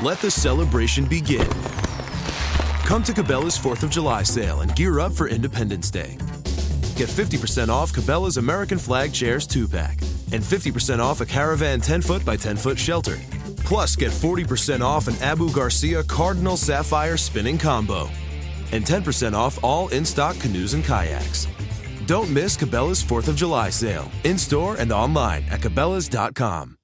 Let the celebration begin. Come to Cabela's 4th of July sale and gear up for Independence Day. Get 50% off Cabela's American Flag Chairs 2 pack and 50% off a Caravan 10 foot by 10 foot shelter. Plus, get 40% off an Abu Garcia Cardinal Sapphire spinning combo and 10% off all in stock canoes and kayaks. Don't miss Cabela's 4th of July sale in store and online at Cabela's.com.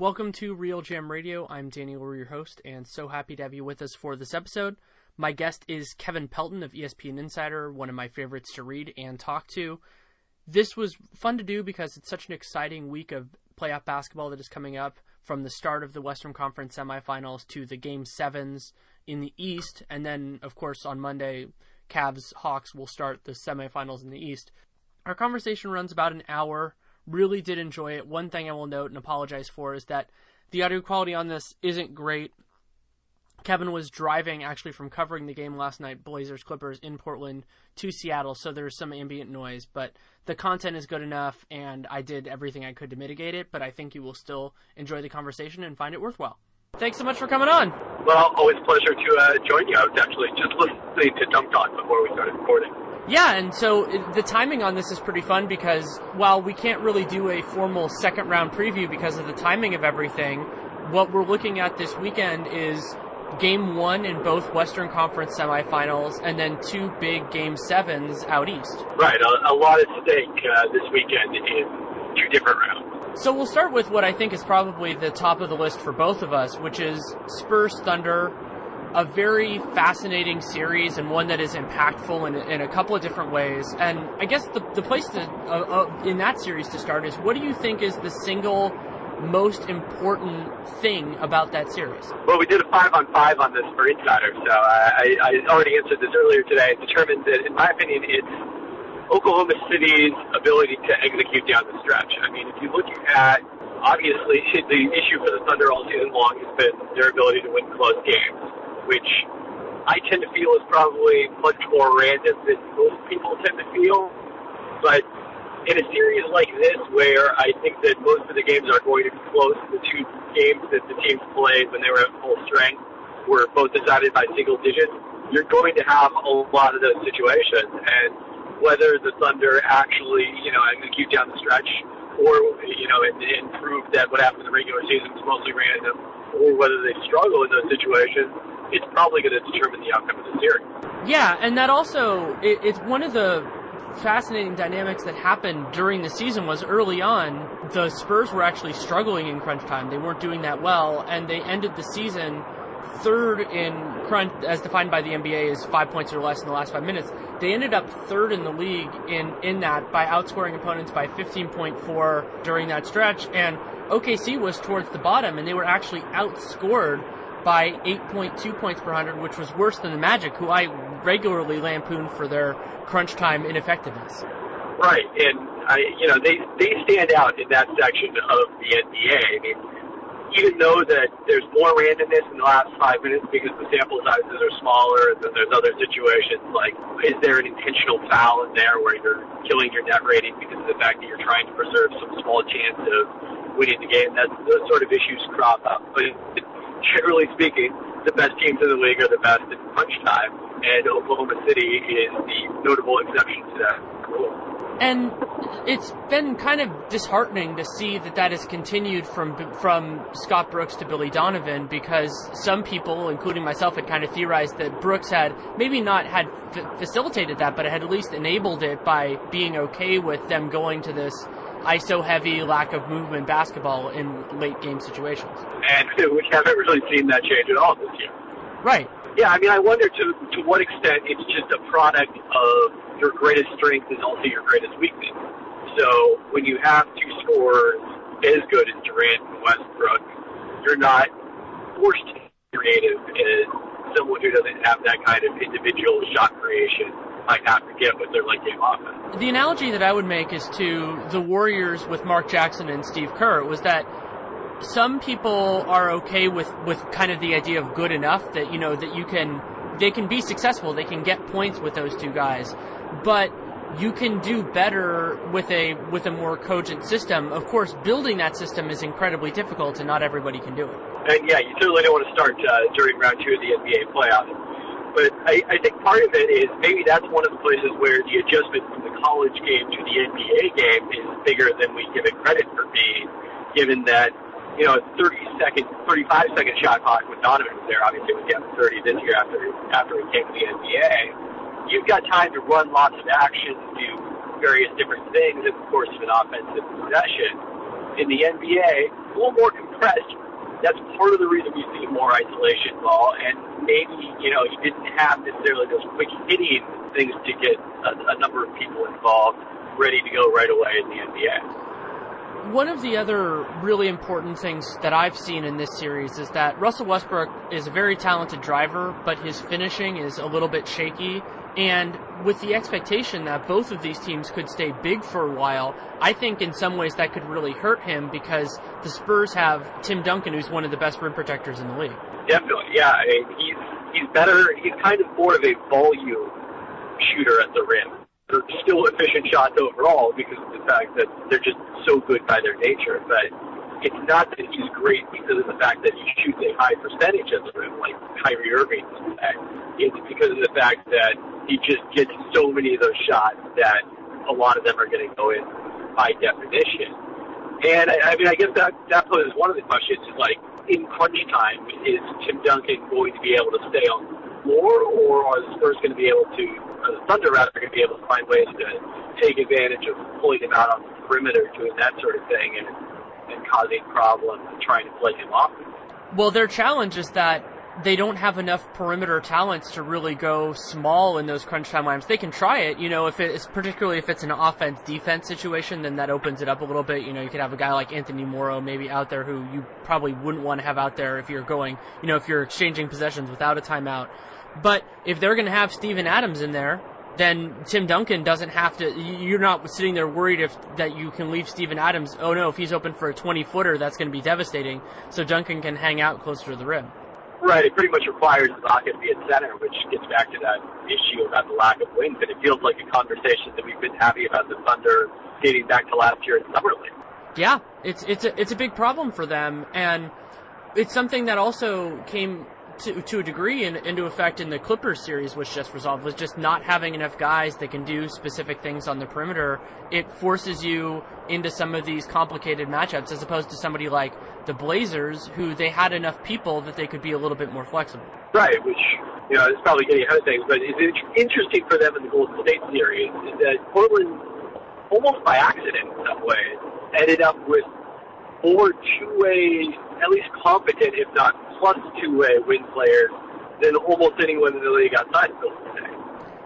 Welcome to RealGM Radio. I'm Daniel, your host, and so happy to have you with us for this episode. My guest is Kevin Pelton of ESPN Insider, one of my favorites to read and talk to. This was fun to do because it's such an exciting week of playoff basketball that is coming up from the start of the Western Conference semifinals to the game sevens in the East. And then, of course, on Monday, Cavs Hawks will start the semifinals in the East. Our conversation runs about an hour. Really did enjoy it. One thing I will note and apologize for is that the audio quality on this isn't great. Kevin was driving actually from covering the game last night, Blazers Clippers in Portland to Seattle, so there's some ambient noise, but the content is good enough and I did everything I could to mitigate it, but I think you will still enjoy the conversation and find it worthwhile. Thanks so much for coming on. Well, always pleasure to uh, join you. I was actually just listening to Dunk Talk before we started recording. Yeah, and so the timing on this is pretty fun because while we can't really do a formal second round preview because of the timing of everything, what we're looking at this weekend is game one in both Western Conference semifinals, and then two big game sevens out east. Right, a, a lot at stake uh, this weekend in two different rounds. So we'll start with what I think is probably the top of the list for both of us, which is Spurs Thunder. A very fascinating series and one that is impactful in, in a couple of different ways. And I guess the, the place to, uh, uh, in that series to start is what do you think is the single most important thing about that series? Well, we did a five on five on this for Insider, so I, I already answered this earlier today. I determined that, in my opinion, it's Oklahoma City's ability to execute down the stretch. I mean, if you look at obviously the issue for the Thunder all season long has been their ability to win close games, which I tend to feel is probably much more random than most people tend to feel. But in a series like this, where I think that most of the games are going to be close, the two games that the teams played when they were at full strength were both decided by single digits. You're going to have a lot of those situations, and whether the Thunder actually, you know, execute down the stretch, or you know, and, and prove that what happened in the regular season was mostly random, or whether they struggle in those situations, it's probably going to determine the outcome of the series. Yeah, and that also it, it's one of the fascinating dynamics that happened during the season was early on, the Spurs were actually struggling in crunch time. They weren't doing that well, and they ended the season third in crunch, as defined by the NBA, is five points or less in the last five minutes. They ended up third in the league in, in that by outscoring opponents by 15.4 during that stretch, and OKC was towards the bottom, and they were actually outscored by 8.2 points per 100, which was worse than the Magic, who I regularly lampoon for their crunch time ineffectiveness. Right, and I, you know, they they stand out in that section of the NBA. I mean, even though that there's more randomness in the last five minutes because the sample sizes are smaller, and then there's other situations like is there an intentional foul in there where you're killing your net rating because of the fact that you're trying to preserve some small chance of winning the game? That those sort of issues crop up, but generally speaking, the best teams in the league are the best in crunch time, and Oklahoma City is the notable exception to that rule. And it's been kind of disheartening to see that that has continued from from Scott Brooks to Billy Donovan because some people, including myself, had kind of theorized that Brooks had maybe not had f- facilitated that, but had at least enabled it by being okay with them going to this ISO heavy, lack of movement basketball in late game situations. And we haven't really seen that change at all this year. Right. Yeah, I mean, I wonder to to what extent it's just a product of your greatest strength is also your greatest weakness. So when you have two scorers as good as Durant and Westbrook, you're not forced to be creative as someone who doesn't have that kind of individual shot creation might have to get with their late game offense. The analogy that I would make is to the Warriors with Mark Jackson and Steve Kerr was that some people are okay with, with kind of the idea of good enough that, you know, that you can, they can be successful, they can get points with those two guys. But you can do better with a with a more cogent system. Of course, building that system is incredibly difficult, and not everybody can do it. And yeah, you certainly don't want to start uh, during round two of the NBA playoffs. But I, I think part of it is maybe that's one of the places where the adjustment from the college game to the NBA game is bigger than we give it credit for being, given that you know, a 30 second, 35 second shot clock when Donovan was there. Obviously, it was down to 30 this year after after he came to the NBA you've got time to run lots of actions, do various different things in the course of an offensive possession. In the NBA, a little more compressed. That's part of the reason we see more isolation ball, and maybe you know you didn't have necessarily those quick hitting things to get a, a number of people involved, ready to go right away in the NBA. One of the other really important things that I've seen in this series is that Russell Westbrook is a very talented driver, but his finishing is a little bit shaky. And with the expectation that both of these teams could stay big for a while, I think in some ways that could really hurt him because the Spurs have Tim Duncan, who's one of the best rim protectors in the league. Definitely, yeah. I mean, he's he's better. He's kind of more of a volume shooter at the rim. They're still efficient shots overall because of the fact that they're just so good by their nature. But it's not that he's great because of the fact that he shoots a high percentage at the rim like Kyrie Irving It's because of the fact that he just gets so many of those shots that a lot of them are going to go in by definition. And I, I mean, I guess that that poses one of the questions: is like in crunch time, is Tim Duncan going to be able to stay on the floor, or are the Spurs going to be able to, or the Thunder rather, going to be able to find ways to take advantage of pulling him out on the perimeter, doing that sort of thing, and and causing problems and trying to play him off? Well, their challenge is that they don't have enough perimeter talents to really go small in those crunch time lines. They can try it, you know, if it's particularly if it's an offense defense situation, then that opens it up a little bit. You know, you could have a guy like Anthony Morrow maybe out there who you probably wouldn't want to have out there if you're going, you know, if you're exchanging possessions without a timeout. But if they're going to have Steven Adams in there, then Tim Duncan doesn't have to. You're not sitting there worried if that you can leave Steven Adams. Oh no, if he's open for a 20 footer, that's going to be devastating. So Duncan can hang out closer to the rim. Right, it pretty much requires Ibaka to be at center, which gets back to that issue about the lack of wings. And it feels like a conversation that we've been having about the Thunder dating back to last year in Summer League. Yeah, it's it's a it's a big problem for them, and it's something that also came to, to a degree in, into effect in the Clippers series, which just resolved, was just not having enough guys that can do specific things on the perimeter. It forces you into some of these complicated matchups as opposed to somebody like the Blazers, who they had enough people that they could be a little bit more flexible. Right, which, you know, it's probably getting ahead of things, but it's interesting for them in the Golden State series is that Portland, almost by accident in some ways, ended up with four two-way, at least competent, if not plus two-way wing players than almost anyone in the league outside of Golden State.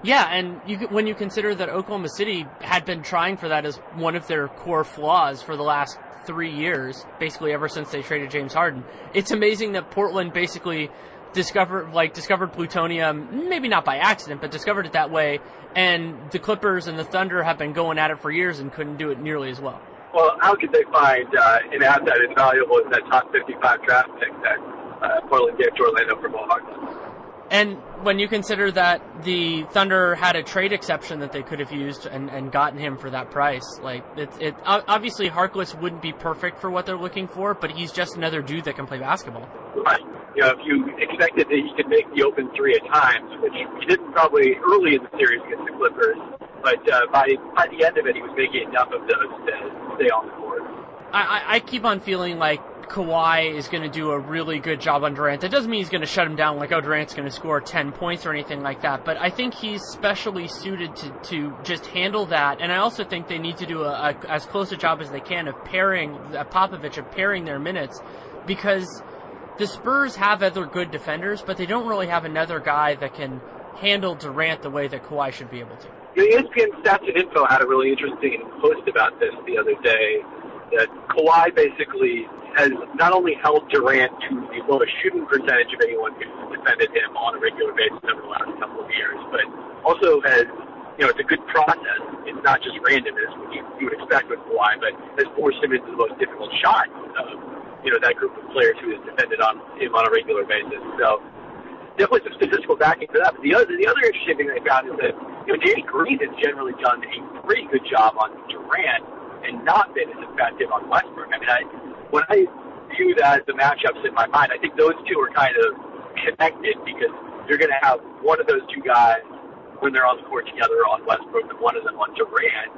Yeah, and you, when you consider that Oklahoma City had been trying for that as one of their core flaws for the last three years, basically ever since they traded James Harden, it's amazing that Portland basically discovered like discovered plutonium, maybe not by accident, but discovered it that way. And the Clippers and the Thunder have been going at it for years and couldn't do it nearly as well. Well, how could they find uh, an asset as valuable as that top 55 draft pick that uh, Portland gave to Orlando for Mo Harkless? And when you consider that the Thunder had a trade exception that they could have used and, and gotten him for that price, like it, it obviously Harkless wouldn't be perfect for what they're looking for, but he's just another dude that can play basketball. Right. You know, if you expected that he could make the open three at times, which he didn't probably early in the series against the Clippers, but uh, by by the end of it, he was making enough of those to stay on the court. I, I keep on feeling like Kawhi is going to do a really good job on Durant. That doesn't mean he's going to shut him down like, oh, Durant's going to score 10 points or anything like that. But I think he's specially suited to, to just handle that. And I also think they need to do a, a as close a job as they can of pairing uh, Popovich, of pairing their minutes because the Spurs have other good defenders, but they don't really have another guy that can handle Durant the way that Kawhi should be able to. Know, ESPN Stats and Info had a really interesting post about this the other day. That Kawhi basically has not only held Durant to the lowest shooting percentage of anyone who's defended him on a regular basis over the last couple of years, but also has, you know, it's a good process. It's not just randomness, which you, would expect with Kawhi, but has forced him into the most difficult shots of, you know, that group of players who has defended on him on a regular basis. So definitely some statistical backing for that. But the other, the other interesting thing I found is that, you know, Danny Green has generally done a pretty good job on Durant and not been as effective on Westbrook. I mean, I, when I view that as the matchups in my mind, I think those two are kind of connected because you're going to have one of those two guys when they're on the court together on Westbrook and one of them on Durant.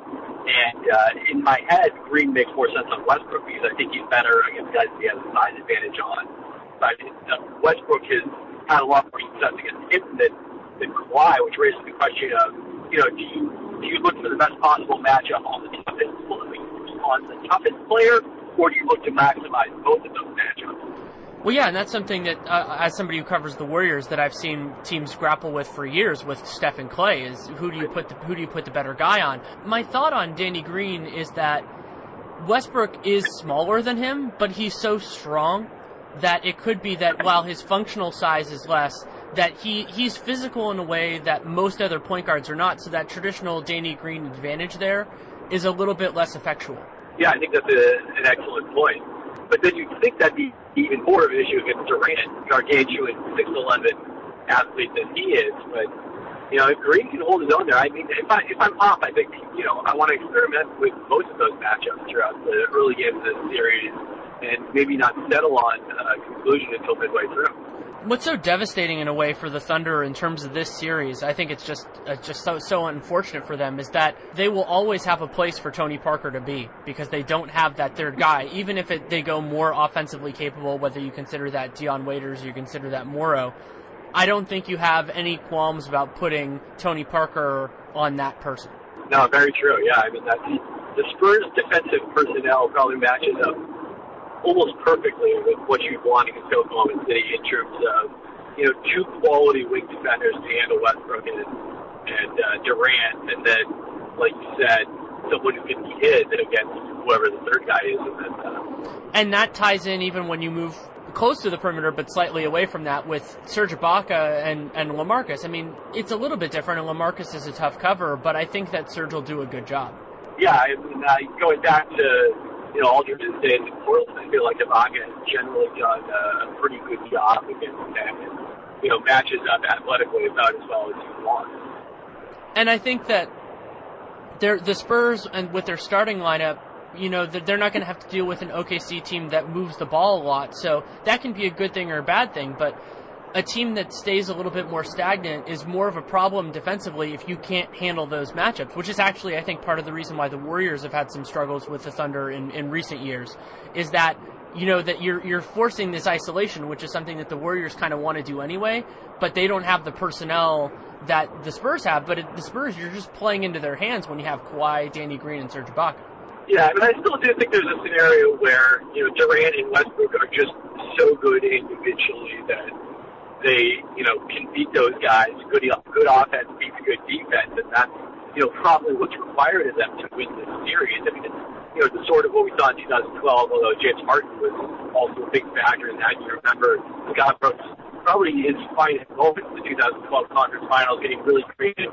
And uh, in my head, Green makes more sense on Westbrook because I think he's better against guys he has a size advantage on. But uh, Westbrook has had a lot more success against him than, than Kawhi, which raises the question of, you know, do you do you look for the best possible matchup on the toughest on the toughest player, or do you look to maximize both of those matchups? Well, yeah, and that's something that, uh, as somebody who covers the Warriors, that I've seen teams grapple with for years with Steph and Clay is who do you put the, who do you put the better guy on? My thought on Danny Green is that Westbrook is smaller than him, but he's so strong that it could be that while his functional size is less, that he, he's physical in a way that most other point guards are not, so that traditional Danny Green advantage there is a little bit less effectual. Yeah, I think that's a, an excellent point. But then you'd think that'd be even more of an issue against Durant, gargantuan 6'11 athlete that he is. But, you know, if Green can hold his own there, I mean, if, I, if I'm off, I think, you know, I want to experiment with most of those matchups throughout the early games of the series and maybe not settle on a conclusion until midway through. What's so devastating in a way for the Thunder in terms of this series? I think it's just uh, just so so unfortunate for them is that they will always have a place for Tony Parker to be because they don't have that third guy. Even if it, they go more offensively capable, whether you consider that Dion Waiters or you consider that Morrow, I don't think you have any qualms about putting Tony Parker on that person. No, very true. Yeah, I mean that's the Spurs' defensive personnel probably matches up almost perfectly with what you'd want against Oklahoma City in terms of, you know, two quality wing defenders to handle Westbrook and, and uh, Durant, and then, like you said, someone who can hit against whoever the third guy is. And, then, uh, and that ties in even when you move close to the perimeter, but slightly away from that with Serge Ibaka and, and LaMarcus. I mean, it's a little bit different, and LaMarcus is a tough cover, but I think that Serge will do a good job. Yeah, I mean, uh, going back to you know, days in Portland, I feel like Ibaka has generally done uh, a pretty good job against them and, you know, matches up athletically about as well as you want. And I think that they're, the Spurs and with their starting lineup, you know, they're not going to have to deal with an OKC team that moves the ball a lot. So that can be a good thing or a bad thing. But a team that stays a little bit more stagnant is more of a problem defensively if you can't handle those matchups, which is actually, I think, part of the reason why the Warriors have had some struggles with the Thunder in, in recent years, is that you know that you're you're forcing this isolation, which is something that the Warriors kind of want to do anyway, but they don't have the personnel that the Spurs have. But it, the Spurs, you're just playing into their hands when you have Kawhi, Danny Green, and Serge Ibaka. Yeah, but I still do think there's a scenario where you know Durant and Westbrook are just so good individually that they, you know, can beat those guys. Good, good offense beats good defense, and that's, you know, probably what's required of them to win this series. I mean, it's, you know, the sort of what we saw in 2012, although James Harden was also a big factor in that. You remember Scott Brooks probably his finest moment in the 2012 conference finals, getting really creative.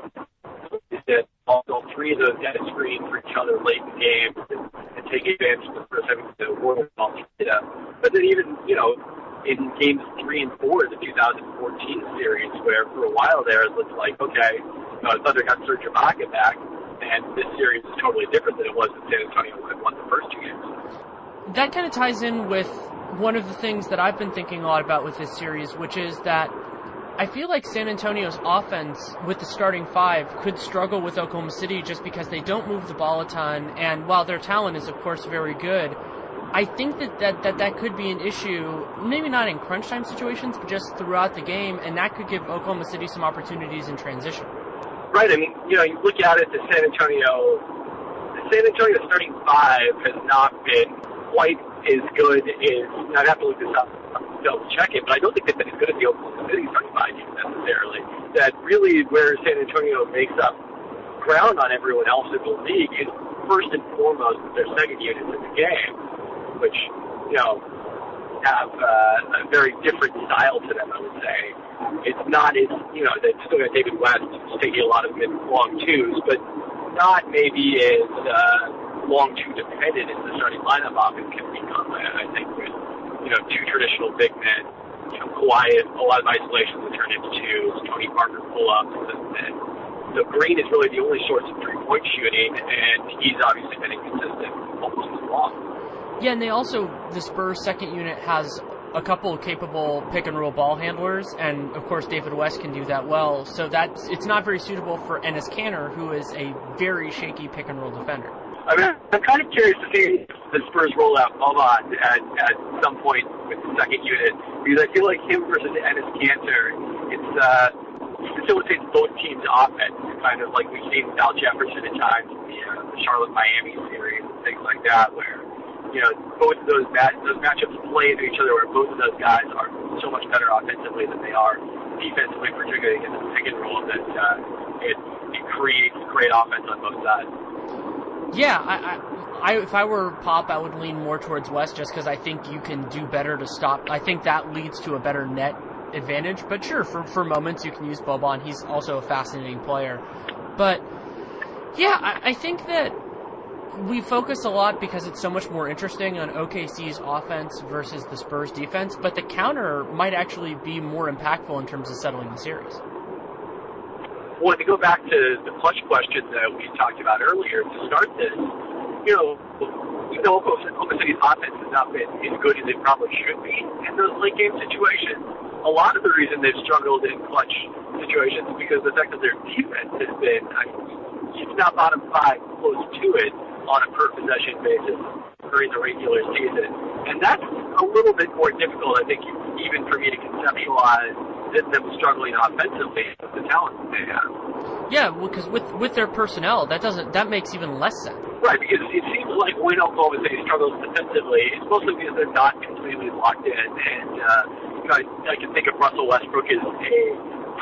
That also three of those dead screens for each other late in the game and, and take advantage of the first having the world. Yeah. But then even, you know, in games three and four of the 2014 series, where for a while there it looked like, okay, uh, Thunder got Serge Ibaka back, and this series is totally different than it was when San Antonio had won the first two games. That kind of ties in with one of the things that I've been thinking a lot about with this series, which is that I feel like San Antonio's offense with the starting five could struggle with Oklahoma City just because they don't move the ball a ton, and while their talent is of course very good, I think that, that, that that could be an issue, maybe not in crunch time situations, but just throughout the game, and that could give Oklahoma City some opportunities in transition. Right. I mean, you know, you look at it, the San Antonio, the San Antonio starting five has not been quite as good as. I'd have to look this up, double check it, but I don't think they've been as good as the Oklahoma City starting five necessarily. That really where San Antonio makes up ground on everyone else in the league is first and foremost their second units in the game, which you know have uh, a very different style to them. I would say it's not as you know they still got David West taking a lot of mid long twos, but not maybe as uh, long two dependent as the starting lineup often can become. I, I think with you know two traditional big men, you know quiet, a lot of isolations that turn into twos, Tony Parker pull ups, and, and so Green is really the only source of three point shooting, and he's obviously been inconsistent almost as long. Yeah, and they also the Spurs second unit has a couple capable pick and roll ball handlers, and of course David West can do that well. So that's it's not very suitable for Enes Kanter, who is a very shaky pick and roll defender. I mean, I'm kind of curious to see the Spurs roll out Boban at, at some point with the second unit because I feel like him versus Enes Kanter, it's uh, facilitates both teams' offense, kind of like we've seen Al Jefferson at times in the, uh, the Charlotte Miami series and things like that, where you know, both of those match those matchups play into each other where both of those guys are so much better offensively than they are defensively, particularly against the pick and roll that uh, it it creates great offense on both sides. Yeah, I, I, I, if I were Pop, I would lean more towards West just because I think you can do better to stop. I think that leads to a better net advantage. But sure, for for moments you can use Boban. He's also a fascinating player. But yeah, I, I think that we focus a lot because it's so much more interesting on OKC's offense versus the Spurs defense, but the counter might actually be more impactful in terms of settling the series. Well, to go back to the clutch question that we talked about earlier to start this, you know, even though Oklahoma City's offense has not been as good as it probably should be in those late game situations, a lot of the reason they've struggled in clutch situations is because the fact that their defense has been, I mean, it's not bottom five, close to it on a per possession basis during the regular season. And that's a little bit more difficult, I think, even for me to conceptualize than them struggling offensively with the talent they have. Yeah, because with with their personnel, that doesn't that makes even less sense. Right, because it seems like when Oklahoma City struggles defensively, it's mostly because they're not completely locked in. And uh, you know, I, I can think of Russell Westbrook as a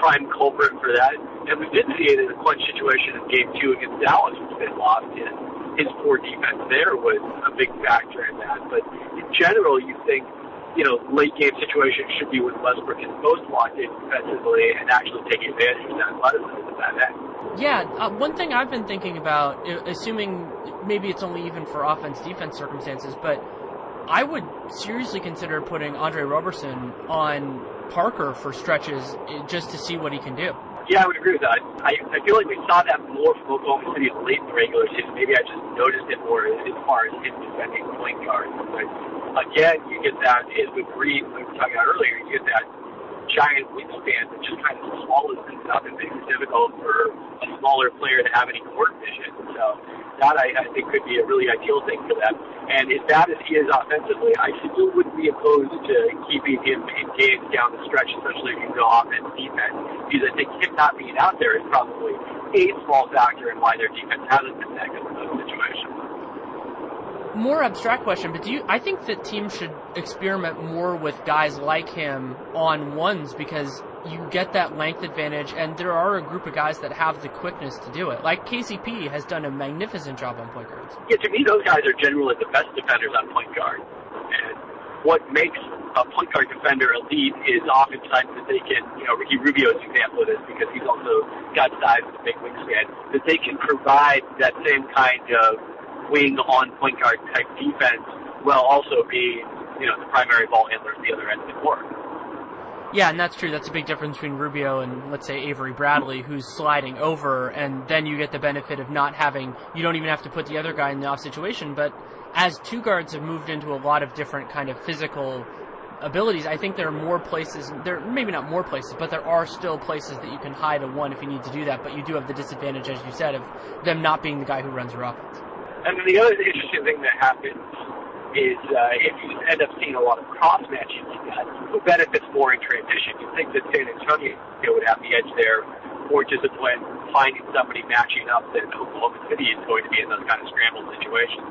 prime culprit for that. And we did see it in a clutch situation in Game Two against Dallas, which they lost. And his poor defense there was a big factor in that. But in general, you think, you know, late game situations should be when Westbrook is most locked in defensively and actually taking advantage of that athleticism at that end. Yeah, uh, one thing I've been thinking about, assuming maybe it's only even for offense defense circumstances, but I would seriously consider putting Andre Roberson on Parker for stretches just to see what he can do. Yeah, I would agree with that. I, I feel like we saw that more from Oklahoma City late in the regular season. Maybe I just noticed it more as far as him defending point guards. But again, you get that as with Reed, we were talking about earlier, you get that giant wingspan that just kind of swallows things up and makes it difficult for a smaller player to have any court vision. So that I, I think could be a really ideal thing for them. And as bad as he is offensively, I still wouldn't be opposed to keeping him engaged down the stretch, especially if you go offense defense, because I think him not being out there is probably a small factor in why their defense hasn't been that good in those situations. More abstract question, but do you? I think that teams should experiment more with guys like him on ones because you get that length advantage, and there are a group of guys that have the quickness to do it. Like KCP has done a magnificent job on point guards. Yeah, to me, those guys are generally the best defenders on point guard. And what makes a point guard defender elite is oftentimes that they can, you know, Ricky Rubio's example of this because he's also got size with a big wingspan, that they can provide that same kind of wing on point guard type defense while also being, you know, the primary ball handler at the other end of the court. Yeah, and that's true. That's a big difference between Rubio and let's say Avery Bradley, who's sliding over, and then you get the benefit of not having. You don't even have to put the other guy in the off situation. But as two guards have moved into a lot of different kind of physical abilities, I think there are more places. There maybe not more places, but there are still places that you can hide a one if you need to do that. But you do have the disadvantage, as you said, of them not being the guy who runs your offense. And then the other interesting thing that happens is uh, if you end up seeing a lot of cross matching like that, who benefits more in transition? You think that San Antonio would have the edge there, more discipline, finding somebody matching up than Oklahoma City is going to be in those kind of scramble situations.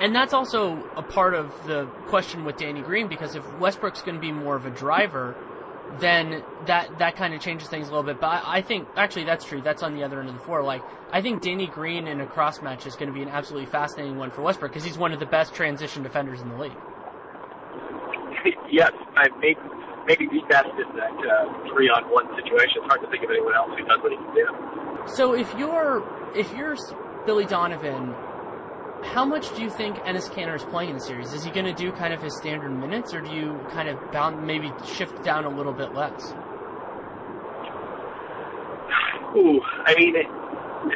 And that's also a part of the question with Danny Green because if Westbrook's going to be more of a driver, then that that kind of changes things a little bit. But I, I, think actually that's true. That's on the other end of the floor. Like I think Danny Green in a cross match is going to be an absolutely fascinating one for Westbrook because he's one of the best transition defenders in the league. yes, I maybe maybe the best in that uh, three on one situation. It's hard to think of anyone else who does what he can do. So if you're if you're Billy Donovan how much do you think Enes Kanter is playing in the series? Is he going to do kind of his standard minutes, or do you kind of bound maybe shift down a little bit less? Ooh, I mean,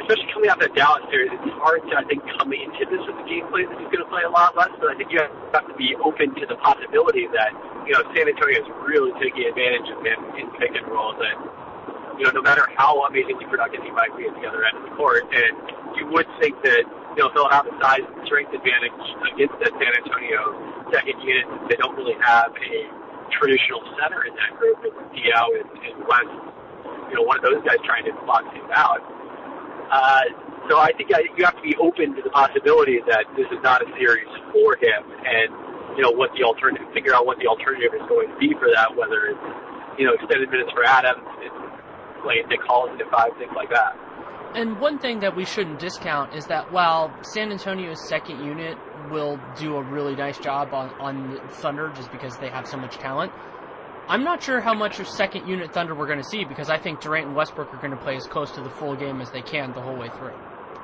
especially coming out of the Dallas series, it's hard to I think come into this with the gameplay that he's going to play a lot less. But I think you have to be open to the possibility that you know San Antonio is really taking advantage of him in pick and roll. That you know, no matter how amazingly productive he might be at the other end of the court, and you would think that you know, they'll have a size and strength advantage against that San Antonio second unit. They don't really have a traditional center in that group. It's Diaw and, and West, you know, one of those guys trying to box him out. Uh, so I think you have to be open to the possibility that this is not a series for him, and you know what the alternative, figure out what the alternative is going to be for that. Whether it's you know extended minutes for Adams, it's playing Nick Collison at five, things like that. And one thing that we shouldn't discount is that while San Antonio's second unit will do a really nice job on, on Thunder just because they have so much talent, I'm not sure how much of second unit Thunder we're going to see because I think Durant and Westbrook are going to play as close to the full game as they can the whole way through.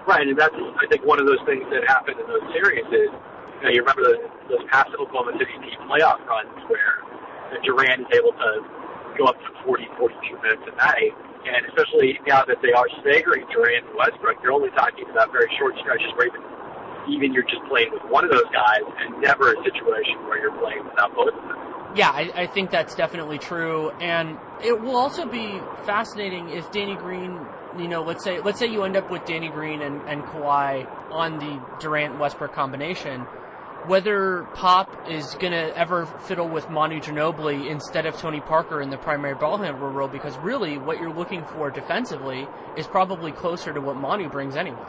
Right, and that's I think one of those things that happened in those series is you, know, you remember those, those past Oklahoma City playoff runs where Durant is able to go up to 40, 42 minutes a night. And especially now that they are staggering Durant and Westbrook, you're only talking about very short stretches where even, even you're just playing with one of those guys and never a situation where you're playing without both of them. Yeah, I, I think that's definitely true, and it will also be fascinating if Danny Green, you know, let's say let's say you end up with Danny Green and, and Kawhi on the Durant Westbrook combination whether Pop is going to ever fiddle with Manu Ginobili instead of Tony Parker in the primary ball handler role, because really what you're looking for defensively is probably closer to what Manu brings anyway.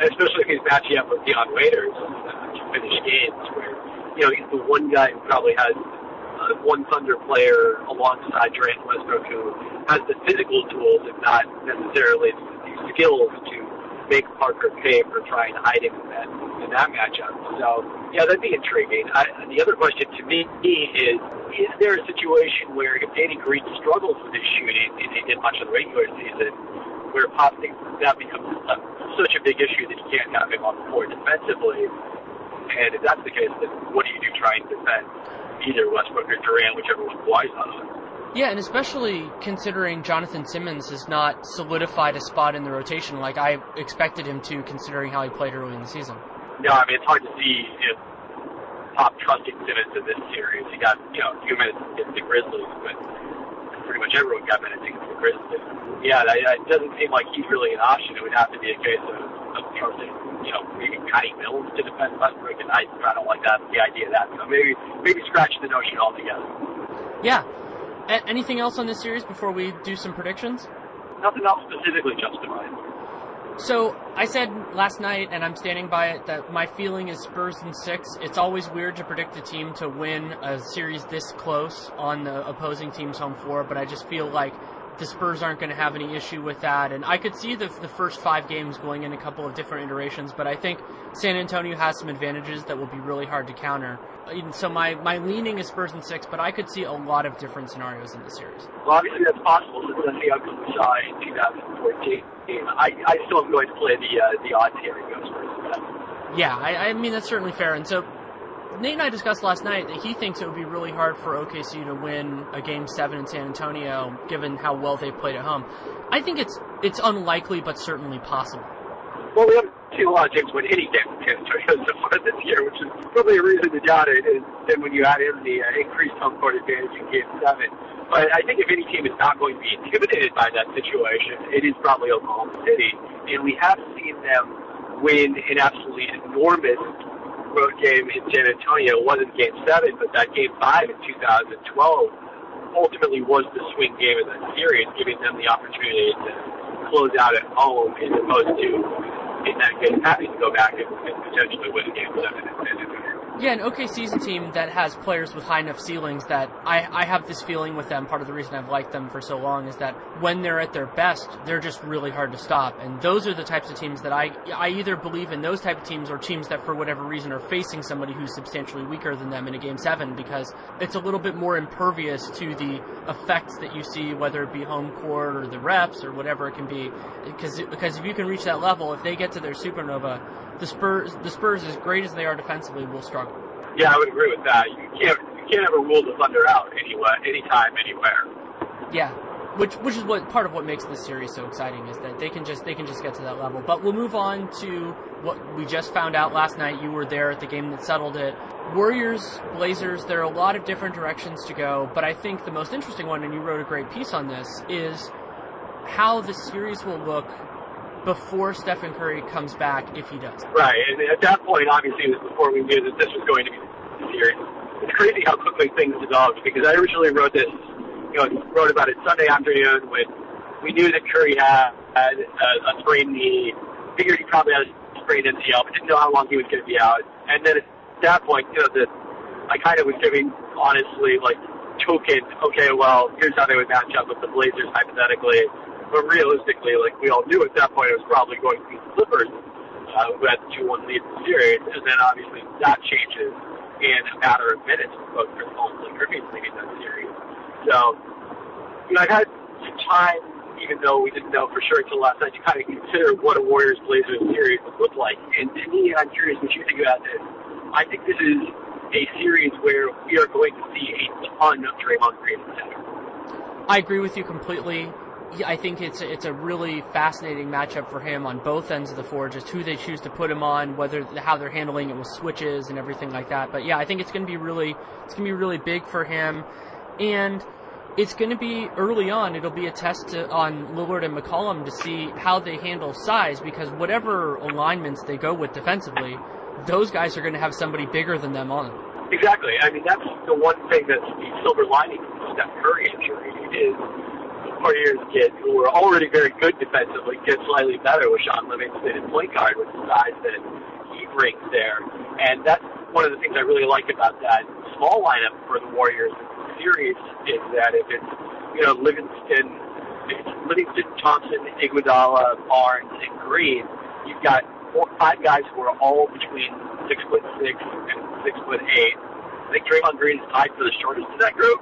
Especially if he's matching up with Dion Waiters uh, to finish games, where you know he's the one guy who probably has uh, one Thunder player alongside Durant Westbrook who has the physical tools, if not necessarily the skills to make Parker pay for trying to hide him in that in that matchup. So yeah, that'd be intriguing. I, the other question to me is: Is there a situation where if Danny Green struggles with his shooting, and he did much of the regular season, where thinks that becomes a, such a big issue that he can't have him on the floor defensively? And if that's the case, then what do you do trying to defend either Westbrook or Durant, whichever one Kawhi's on? Yeah, and especially considering Jonathan Simmons has not solidified a spot in the rotation like I expected him to, considering how he played early in the season. No, I mean it's hard to see if Pop trusting Simmons in this series. He got you know a few minutes against the Grizzlies, but pretty much everyone got minutes against the Grizzlies. Yeah, that, it doesn't seem like he's really an option. It would have to be a case of, of trusting, you know, maybe Patty Mills to defend Westbrook, and I, I don't like that the idea of that. So maybe maybe scratch the notion altogether. Yeah, a- anything else on this series before we do some predictions? Nothing else specifically mind. So I said last night, and I'm standing by it, that my feeling is Spurs in six. It's always weird to predict a team to win a series this close on the opposing team's home floor, but I just feel like the Spurs aren't going to have any issue with that. And I could see the, the first five games going in a couple of different iterations, but I think San Antonio has some advantages that will be really hard to counter. So my, my leaning is Spurs in six, but I could see a lot of different scenarios in the series. Well, obviously that's possible since that's the outcome we saw in 2014. I, I still am going to play the uh, the odds here and go Spurs. Yeah, I, I mean that's certainly fair. And so Nate and I discussed last night that he thinks it would be really hard for OKC to win a game seven in San Antonio, given how well they played at home. I think it's it's unlikely, but certainly possible. Well, we haven't of teams win any game in San so far this year, which is probably a reason to doubt it. And then when you add in the uh, increased home court advantage in Game Seven, but I think if any team is not going to be intimidated by that situation, it is probably Oklahoma City, and we have seen them win an absolutely enormous road game in San Antonio. It wasn't Game Seven, but that Game Five in 2012 ultimately was the swing game of that series, giving them the opportunity to close out at home as opposed to in that case having to go back and, and potentially win a Game Seven in San Antonio. Yeah, an OKC's a team that has players with high enough ceilings that I, I have this feeling with them. Part of the reason I've liked them for so long is that when they're at their best, they're just really hard to stop. And those are the types of teams that I I either believe in those type of teams or teams that for whatever reason are facing somebody who's substantially weaker than them in a game seven because it's a little bit more impervious to the effects that you see, whether it be home court or the reps or whatever it can be. Because because if you can reach that level, if they get to their supernova the Spurs, the Spurs, as great as they are defensively, will struggle. Yeah, I would agree with that. You can't you can't ever rule the Thunder out anywhere, anytime, anywhere. Yeah, which which is what part of what makes this series so exciting is that they can just they can just get to that level. But we'll move on to what we just found out last night. You were there at the game that settled it. Warriors, Blazers. There are a lot of different directions to go, but I think the most interesting one, and you wrote a great piece on this, is how the series will look before Stephen Curry comes back if he does. Right, and at that point, obviously, was before we knew that this was going to be the series. It's crazy how quickly things developed because I originally wrote this, you know, wrote about it Sunday afternoon when we knew that Curry had, had a, a sprained knee, figured he probably had a sprained MCL, but didn't know how long he was going to be out. And then at that point, you know, the I kind of was giving honestly like token, okay, well, here's how they would match up with the Blazers hypothetically but realistically, like we all knew at that point, it was probably going to be the Clippers uh, who had the 2-1 lead in the series. And then obviously that changes in a matter of minutes with both Chris Paul and Blake Griffin leading that series. So, you know, I've had some time, even though we didn't know for sure until last night, to kind of consider what a Warriors Blazers series would look like. And to me, I'm curious what you think about this. I think this is a series where we are going to see a ton of Draymond Green center. I agree with you completely. I think it's it's a really fascinating matchup for him on both ends of the floor. Just who they choose to put him on, whether how they're handling it with switches and everything like that. But yeah, I think it's going to be really it's going to be really big for him, and it's going to be early on. It'll be a test to, on Lillard and McCollum to see how they handle size because whatever alignments they go with defensively, those guys are going to have somebody bigger than them on. Exactly. I mean, that's the one thing that's the silver lining of Steph Curry injury is Warriors get, who were already very good defensively, get slightly better with Shaun Livingston and point guard with the size that he brings there. And that's one of the things I really like about that small lineup for the Warriors series is that if it's, you know, Livingston, it's Livingston, Thompson, Iguodala, Barnes, and Green, you've got four, five guys who are all between six foot six and six foot eight. I think Draymond Green is tied for the shortest in that group.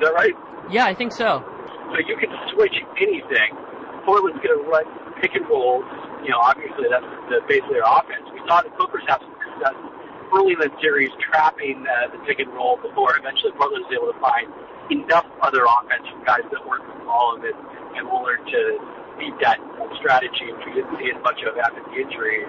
Is that right? Yeah, I think so. So you can switch anything. Portland's going to run pick and rolls. You know, obviously that's the base of their offense. We saw the Clippers have some success early in the series trapping uh, the pick and roll before eventually Portland was able to find enough other offense from guys that work with Colin and, and Lillard to beat that strategy, which we didn't see as much of after the injury.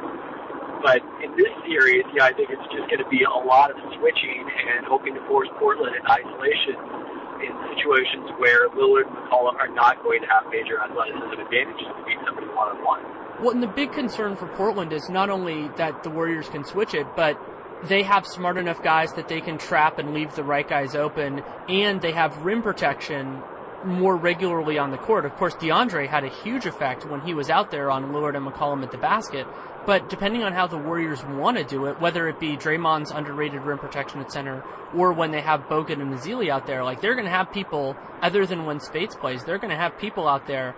But in this series, yeah, I think it's just going to be a lot of switching and hoping to force Portland into isolation in situations where Lillard and McCollum are not going to have major athleticism advantages to beat somebody one on one. Well, and the big concern for Portland is not only that the Warriors can switch it, but they have smart enough guys that they can trap and leave the right guys open, and they have rim protection more regularly on the court. Of course, DeAndre had a huge effect when he was out there on Lillard and McCollum at the basket. But depending on how the Warriors want to do it, whether it be Draymond's underrated rim protection at center or when they have Bogut and Ezeli out there, like they're going to have people, other than when Speights plays, they're going to have people out there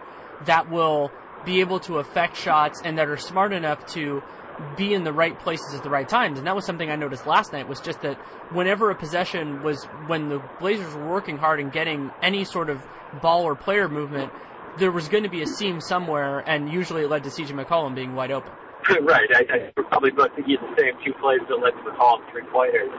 that will be able to affect shots and that are smart enough to be in the right places at the right times. And that was something I noticed last night was just that whenever a possession was when the Blazers were working hard and getting any sort of ball or player movement, there was going to be a seam somewhere, and usually it led to CJ McCollum being wide open. right. I, I we're probably both thinking the same two plays that led to McCollum three pointers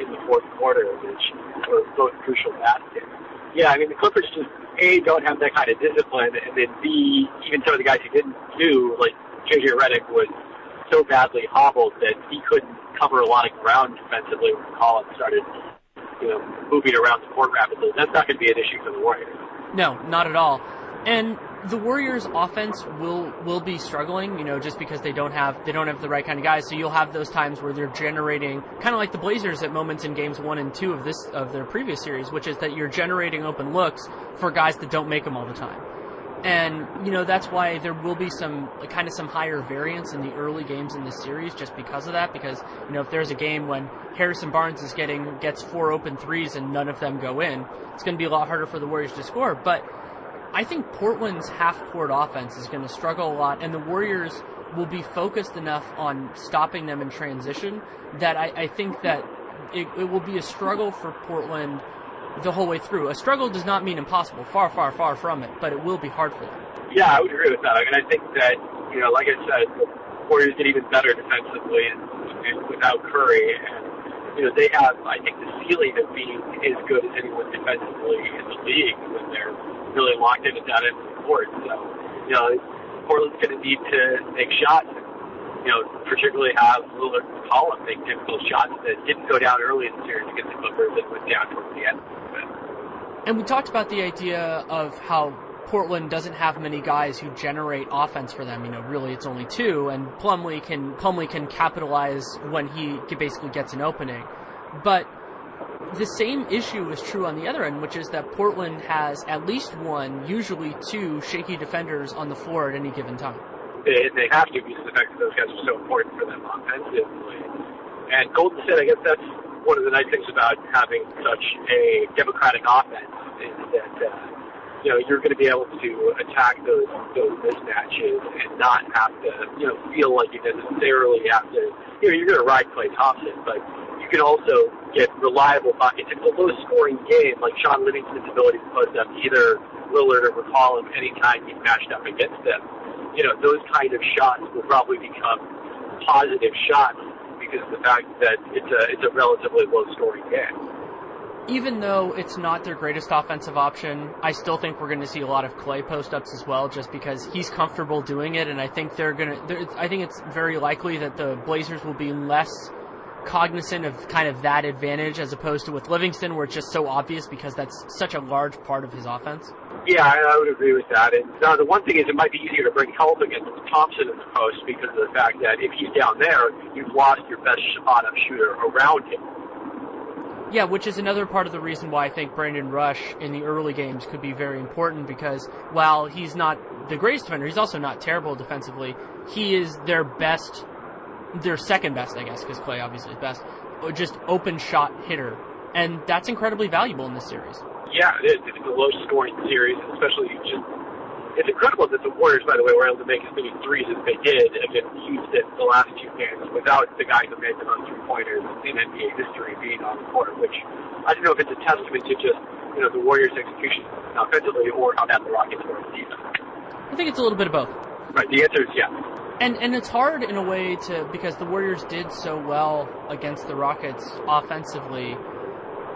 in the fourth quarter, which were both crucial baskets. Yeah, I mean the Clippers just a don't have that kind of discipline, and then b even some of the guys who didn't do like JJ Redick was so badly hobbled that he couldn't cover a lot of ground defensively when Collins started, you know, moving around the court rapidly. That's not going to be an issue for the Warriors. No, not at all. And the Warriors offense will will be struggling, you know, just because they don't have they don't have the right kind of guys. So you'll have those times where they're generating kind of like the Blazers at moments in games 1 and 2 of this of their previous series, which is that you're generating open looks for guys that don't make them all the time. And you know that's why there will be some kind of some higher variance in the early games in this series, just because of that. Because you know if there's a game when Harrison Barnes is getting gets four open threes and none of them go in, it's going to be a lot harder for the Warriors to score. But I think Portland's half court offense is going to struggle a lot, and the Warriors will be focused enough on stopping them in transition that I, I think that it, it will be a struggle for Portland the whole way through. A struggle does not mean impossible. Far, far, far from it, but it will be hard for them. Yeah, I would agree with that. I mean, I think that you know, like I said, the Warriors get even better defensively without Curry, and you know they have, I think, the ceiling of being as good as anyone defensively in the league when they're really locked in of the court. So, you know, Portland's going to need to make shots. You know, particularly have Lillard and McCollum make difficult shots that didn't go down early in the series against the Clippers and went down towards the end. And we talked about the idea of how Portland doesn't have many guys who generate offense for them. You know, really, it's only two, and Plumlee can Plumlee can capitalize when he basically gets an opening. But the same issue is true on the other end, which is that Portland has at least one, usually two, shaky defenders on the floor at any given time. They, they have to because the fact that those guys are so important for them offensively. And Golden State, I guess that's one of the nice things about having such a democratic offense is that uh, you know you're going to be able to attack those those mismatches and not have to you know feel like you necessarily have to you know you're going to ride Klay Thompson, but you can also get reliable buckets. It's a low scoring game, like Shaun Livingston's ability to post up either Lillard or McCollum anytime he's matched up against them, you know those kind of shots will probably become positive shots because of the fact that it's a it's a relatively low scoring game. Even though it's not their greatest offensive option, I still think we're going to see a lot of Klay post ups as well, just because he's comfortable doing it, and I think they're going to. I think it's very likely that the Blazers will be less cognizant of kind of that advantage as opposed to with Livingston, where it's just so obvious because that's such a large part of his offense. Yeah, I would agree with that. And now the one thing is, it might be easier to bring help against Thompson in the post because of the fact that if he's down there, you've lost your best spot up shooter around him. Yeah, which is another part of the reason why I think Brandon Rush in the early games could be very important because while he's not the greatest defender, he's also not terrible defensively. He is their best, their second best, I guess, because Klay obviously is best, just open shot hitter. And that's incredibly valuable in this series. Yeah, it is. It's a low scoring series, especially just. It's incredible that the Warriors, by the way, were able to make as many threes as they did against Houston the last two games without the guy who made the most three pointers in NBA history being on the court, which I don't know if it's a testament to just you know the Warriors' execution offensively or how bad the Rockets were on defense. I think it's a little bit of both. Right. The answer is yes. And and it's hard in a way to because the Warriors did so well against the Rockets offensively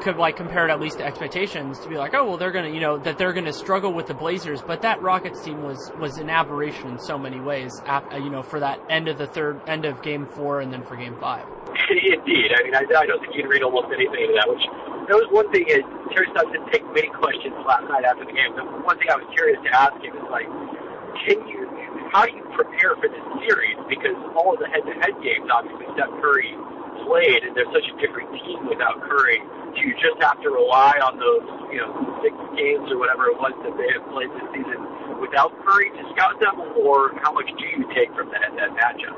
could like compare it at least to expectations to be like, oh well, they're gonna you know that they're gonna struggle with the Blazers, but that Rockets team was was an aberration in so many ways. You know, for that end of the third end of Game Four and then for Game Five. Indeed, I mean, I, I don't think you can read almost anything into that. Which that was one thing. Is Terry Stotts didn't take many questions last night after the game. The one thing I was curious to ask him is like, can you? How do you prepare for this series? Because all of the head-to-head games, obviously, Steph Curry played, and they're such a different team without Curry do you just have to rely on those, you know, six games or whatever it was that they have played this season without Curry to scout them, or how much do you take from that that matchup?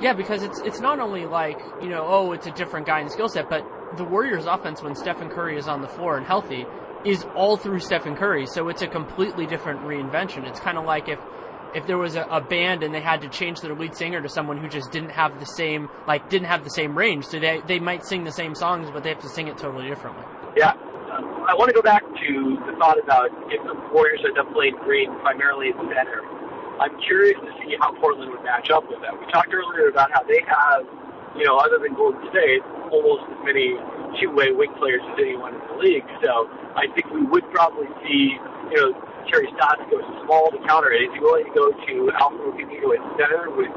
Yeah, because it's it's not only like you know, oh, it's a different guy in skill set, but the Warriors' offense when Stephen Curry is on the floor and healthy is all through Stephen Curry, so it's a completely different reinvention. It's kind of like if if there was a, a, band and they had to change their lead singer to someone who just didn't have the same like didn't have the same range, so they they might sing the same songs, but they have to sing it totally differently. Yeah. Uh, I want to go back to the thought about if the Warriors up playing Green primarily in center. I'm curious to see how Portland would match up with that. We talked earlier about how they have, you know, other than Golden State, almost as many two-way wing players as anyone in the league. So I think we would probably see, you know, Terry Stotts goes small to counter it. Is he willing to go to Al-Farouq at center with,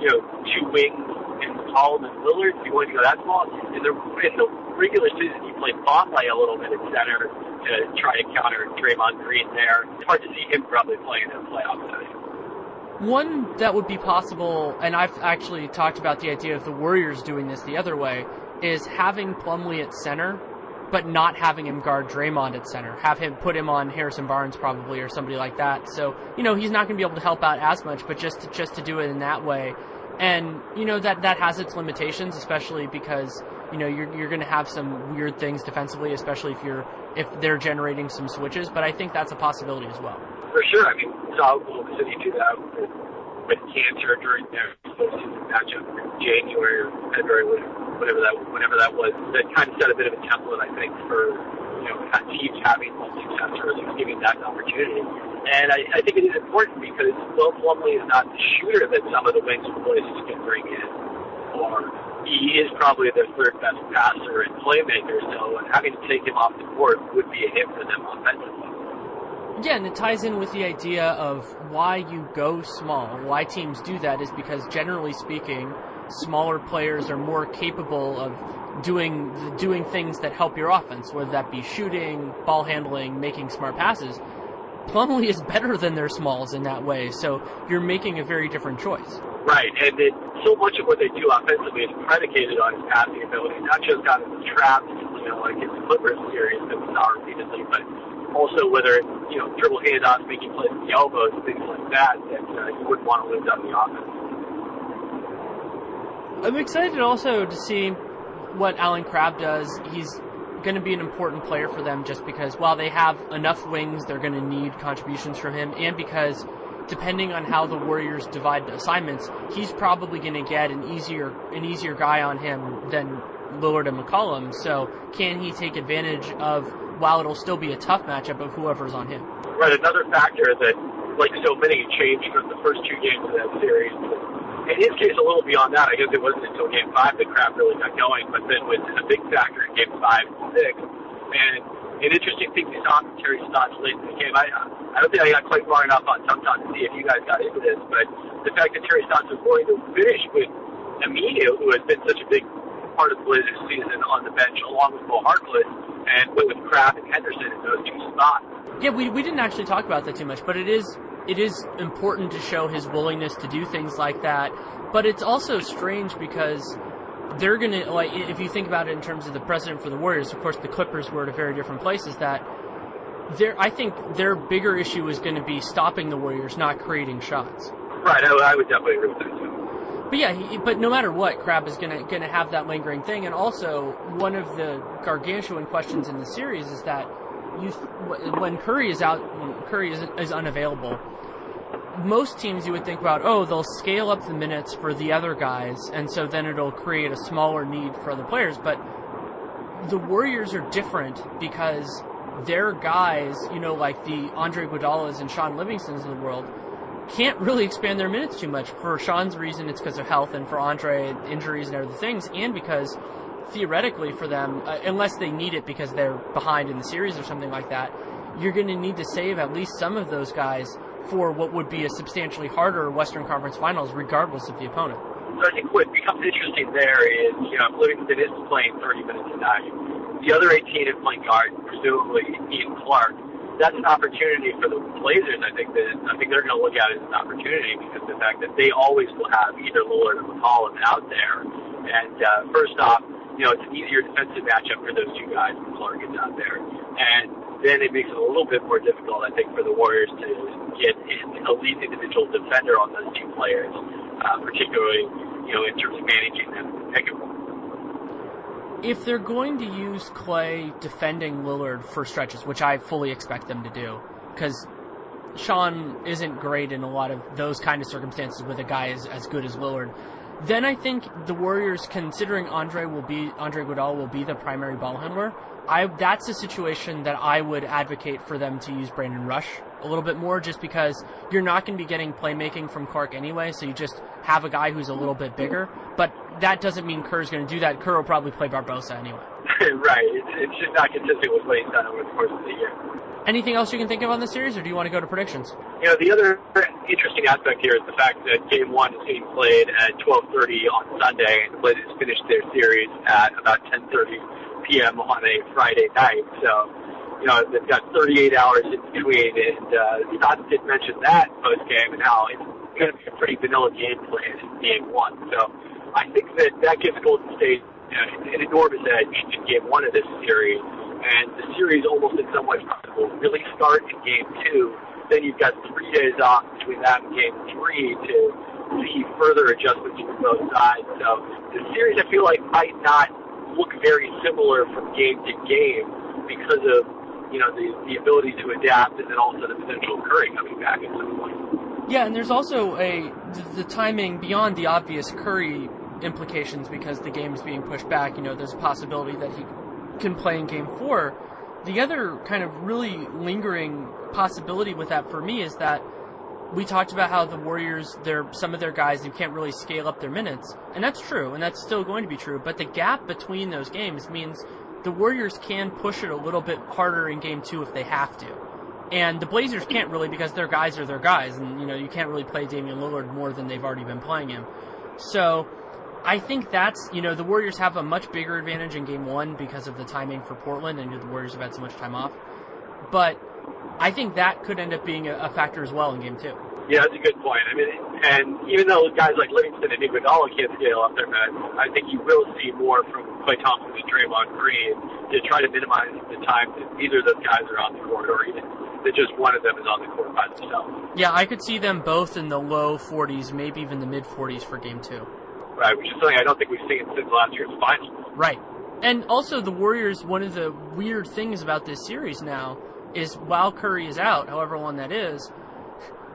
you know, two wings and McCollum and Lillard? Is he willing to go that small? In the, in the regular season, he played Vonleh a little bit at center to try to counter Draymond Green there. It's hard to see him probably playing in a playoff. One that would be possible, and I've actually talked about the idea of the Warriors doing this the other way, is having Plumlee at center but not having him guard Draymond at center. Have him put him on Harrison Barnes probably or somebody like that. So you know he's not going to be able to help out as much, but just to, just to do it in that way, and you know that that has its limitations, especially because you know you're you're going to have some weird things defensively, especially if you're if they're generating some switches. But I think that's a possibility as well. For sure. I mean, saw Oklahoma City do that with, Kanter during their matchup in January or February, whatever that whenever that was. That kind of set a bit of a template, I think, for you know teams having success or at least giving that an opportunity. And I, I think it is important because Will Plumlee is not the shooter that some of the wings Blazers can bring in, or he is probably their third best passer and playmaker. So having to take him off the court would be a hit for them offensively. Yeah, and it ties in with the idea of why you go small. Why teams do that is because generally speaking, smaller players are more capable of doing doing things that help your offense, whether that be shooting, ball handling, making smart passes. Plumlee is better than their smalls in that way, so you're making a very different choice. Right, and it, so much of what they do offensively is predicated on his passing ability, not just of the traps, you know, like in the Clippers series that we saw repeatedly, but also whether you know, dribble handoffs, making plays with the elbows, things like that, that uh, you wouldn't want to lose on the offense. I'm excited also to see what Allen Crabbe does. He's going to be an important player for them just because while they have enough wings, they're going to need contributions from him, and because depending on how the Warriors divide the assignments, he's probably going to get an easier an easier guy on him than Lillard and McCollum. So can he take advantage of while it'll still be a tough matchup of whoever's on him? Right. Another factor that, like so many, changed from the first two games of that series. In his case, a little beyond that. I guess it wasn't until Game Five that Crabbe really got going, but then was a big factor in Game Five and Six. And an interesting thing we saw from Terry Stotts late in the game. I I don't think I got quite far enough on Tum to see if you guys got into this, but the fact that Terry Stotts was going to finish with Aminu, who has been such a big part of the Blazers season on the bench, along with Mo Harkless, and with Crabbe and Henderson in those two spots. Yeah, we, we didn't actually talk about that too much, but it is it is important to show his willingness to do things like that. But it's also strange because they're gonna like if you think about it in terms of the precedent for the Warriors. Of course, the Clippers were at a very different place. Is that their I think their bigger issue is going to be stopping the Warriors, not creating shots. Right, I, I would definitely agree with that too. But yeah, he, but no matter what, Crabbe is gonna gonna have that lingering thing. And also, one of the gargantuan questions in the series is that you when Curry is out, when Curry is, is unavailable. Most teams you would think about, oh, they'll scale up the minutes for the other guys, and so then it'll create a smaller need for other players. But the Warriors are different because their guys, you know, like the Andre Iguodala's and Shaun Livingstons of the world, can't really expand their minutes too much. For Shaun's reason, it's because of health, and for Andre, injuries and other things, and because theoretically for them, uh, unless they need it because they're behind in the series or something like that, you're going to need to save at least some of those guys for what would be a substantially harder Western Conference Finals, regardless of the opponent. So I think what becomes interesting there is, you know, Livingston is playing 30 minutes a night. The other 18 is playing guard, presumably Ian Clark that's an opportunity for the Blazers. I think that I think they're going to look at it as an opportunity because the fact that they always will have either Lillard or McCollum out there. And uh, first off, you know, it's an easier defensive matchup for those two guys when Clark is out there. And then it makes it a little bit more difficult, I think, for the Warriors to get an elite individual defender on those two players, uh, particularly, you know, in terms of managing them pick and roll if they're going to use Klay defending Lillard for stretches, which I fully expect them to do, because Shaun isn't great in a lot of those kind of circumstances with a guy as, as good as Lillard, then I think the Warriors, considering Andre will be Andre Iguodala will be the primary ball handler, I that's a situation that I would advocate for them to use Brandon Rush a little bit more, just because you're not going to be getting playmaking from Clark anyway. So you just have a guy who's a little bit bigger, but that doesn't mean Kerr's going to do that. Kerr will probably play Barbosa anyway. right. It's, just not consistent with what he's done over the course of the year. Anything else you can think of on the series, or do you want to go to predictions? You know, the other interesting aspect here is the fact that Game One is being played at 12:30 on Sunday, and the Blazers finished their series at about 10:30 p.m. on a Friday night. So, you know, they've got 38 hours in between, and uh, Stotts did mention that post game and how it's going to be a pretty vanilla game plan in Game One. So, I think that that gives Golden State you know, an enormous edge in Game One of this series and the series almost in some ways will really start in game two. Then you've got three days off between that and game three to see further adjustments from both sides. So the series, I feel like, might not look very similar from game to game because of you know the the ability to adapt, and then also the potential of Curry coming back at some point. Yeah, and there's also a the, timing beyond the obvious Curry implications because the game is being pushed back. You know, there's a possibility that he can play in Game Four. The other kind of really lingering possibility with that for me is that we talked about how the Warriors, they're some of their guys, they can't really scale up their minutes, and that's true, and that's still going to be true. But the gap between those games means the Warriors can push it a little bit harder in Game Two if they have to, and the Blazers can't really because their guys are their guys, and you know you can't really play Damian Lillard more than they've already been playing him. So I think that's you know the Warriors have a much bigger advantage in Game One because of the timing for Portland, and the Warriors have had so much time off, but I think that could end up being a, a factor as well in game two. Yeah, that's a good point. I mean, and even though guys like Livingston and Iguodala can't scale up their minutes, I think you will see more from Klay Thompson and Draymond Green to try to minimize the time that either of those guys are on the court or even that just one of them is on the court by themselves. Yeah, I could see them both in the low 40s, maybe even the mid 40s for game two. Right, which is something I don't think we've seen since last year's final. Right. And also, the Warriors, one of the weird things about this series now is while Curry is out, however long that is,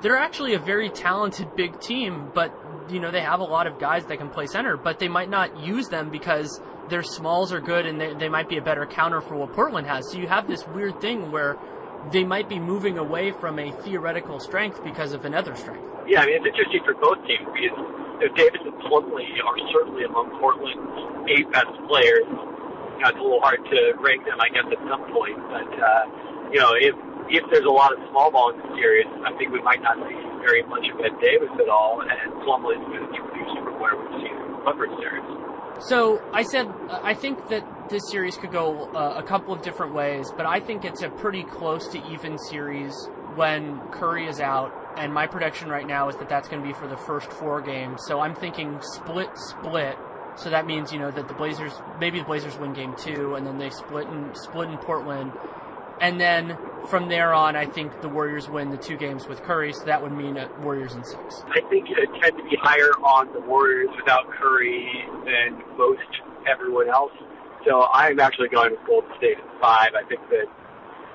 they're actually a very talented big team, but you know they have a lot of guys that can play center, but they might not use them because their smalls are good and they, they might be a better counter for what Portland has. So you have this weird thing where they might be moving away from a theoretical strength because of another strength. Yeah, I mean it's interesting for both teams because you know, Davis and Plumlee are certainly among Portland's eight best players. You know, it's a little hard to rank them, I guess, at some point, but. Uh, you know, if if there's a lot of small ball in the series, I think we might not see very much of Ed Davis at all, and Plumlee is going to reduced from where we've seen the Clippers series. So I said I think that this series could go uh, a couple of different ways, but I think it's a pretty close to even series when Curry is out. And my prediction right now is that that's going to be for the first four games. So I'm thinking split, split. So that means you know that the Blazers maybe the Blazers win game two, and then they split in split in Portland, and then from there on, I think the Warriors win the two games with Curry, so that would mean Warriors in six. I think it tend to be higher on the Warriors without Curry than most everyone else. So I'm actually going with Golden State at five. I think that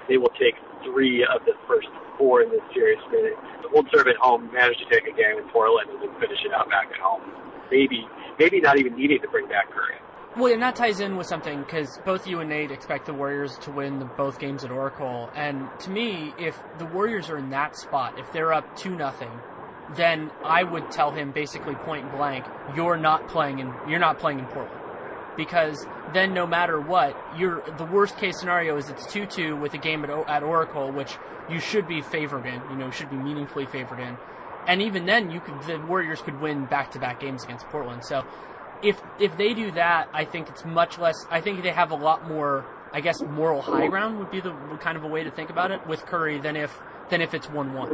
they will take three of the first four in this series. They will serve at home, manage to take a game in Portland, and then finish it out back at home. Maybe, maybe not even needing to bring back Curry. Well, and that ties in with something because both you and Nate expect the Warriors to win the, both games at Oracle, and to me, if the Warriors are in that spot, if they're up two nothing, then I would tell him basically point blank, you're not playing in you're not playing in Portland, because then no matter what, you're the worst case scenario is it's two two with a game at, at Oracle, which you should be favored in, you know, should be meaningfully favored in, and even then, you could the Warriors could win back to back games against Portland, so if if they do that, I think it's much less. I think they have a lot more. I guess moral high ground would be the kind of a way to think about it with Curry than if than if it's one one.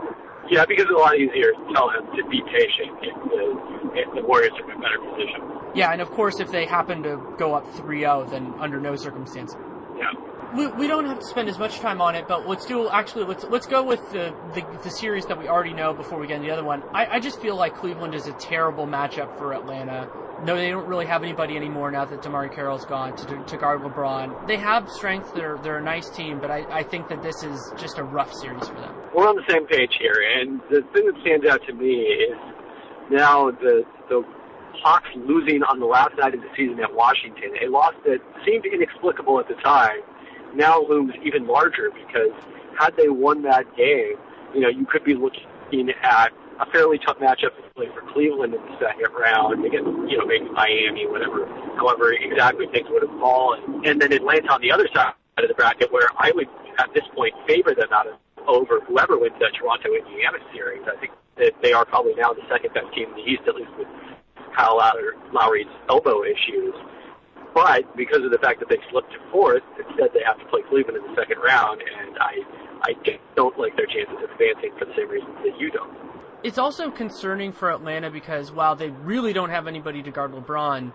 Yeah, because it's a lot easier to tell him to be patient if the, if the Warriors are in a better position. Yeah, and of course, if they happen to go up 3-0, then under no circumstance. Yeah. We, we don't have to spend as much time on it, but let's do actually let's let's go with the, the, the series that we already know before we get into the other one. I, I just feel like Cleveland is a terrible matchup for Atlanta. No, they don't really have anybody anymore now that DeMarre Carroll's gone to, to guard LeBron. They have strength. They're they're a nice team, but I, I think that this is just a rough series for them. We're on the same page here, and the thing that stands out to me is now the the Hawks losing on the last night of the season at Washington, a loss that seemed inexplicable at the time, now looms even larger because had they won that game, you know, you could be looking at a fairly tough matchup to play for Cleveland in the second round against, you know, maybe Miami, whatever, however exactly things would have fallen. And then Atlanta on the other side of the bracket where I would, at this point, favor them out of over whoever wins that Toronto Indiana series. I think that they are probably now the second best team in the East, at least with Kyle Lowry's elbow issues. But because of the fact that they slipped to fourth, instead they have to play Cleveland in the second round, and I I don't like their chances of advancing for the same reasons that you don't it's also concerning for Atlanta because while they really don't have anybody to guard LeBron,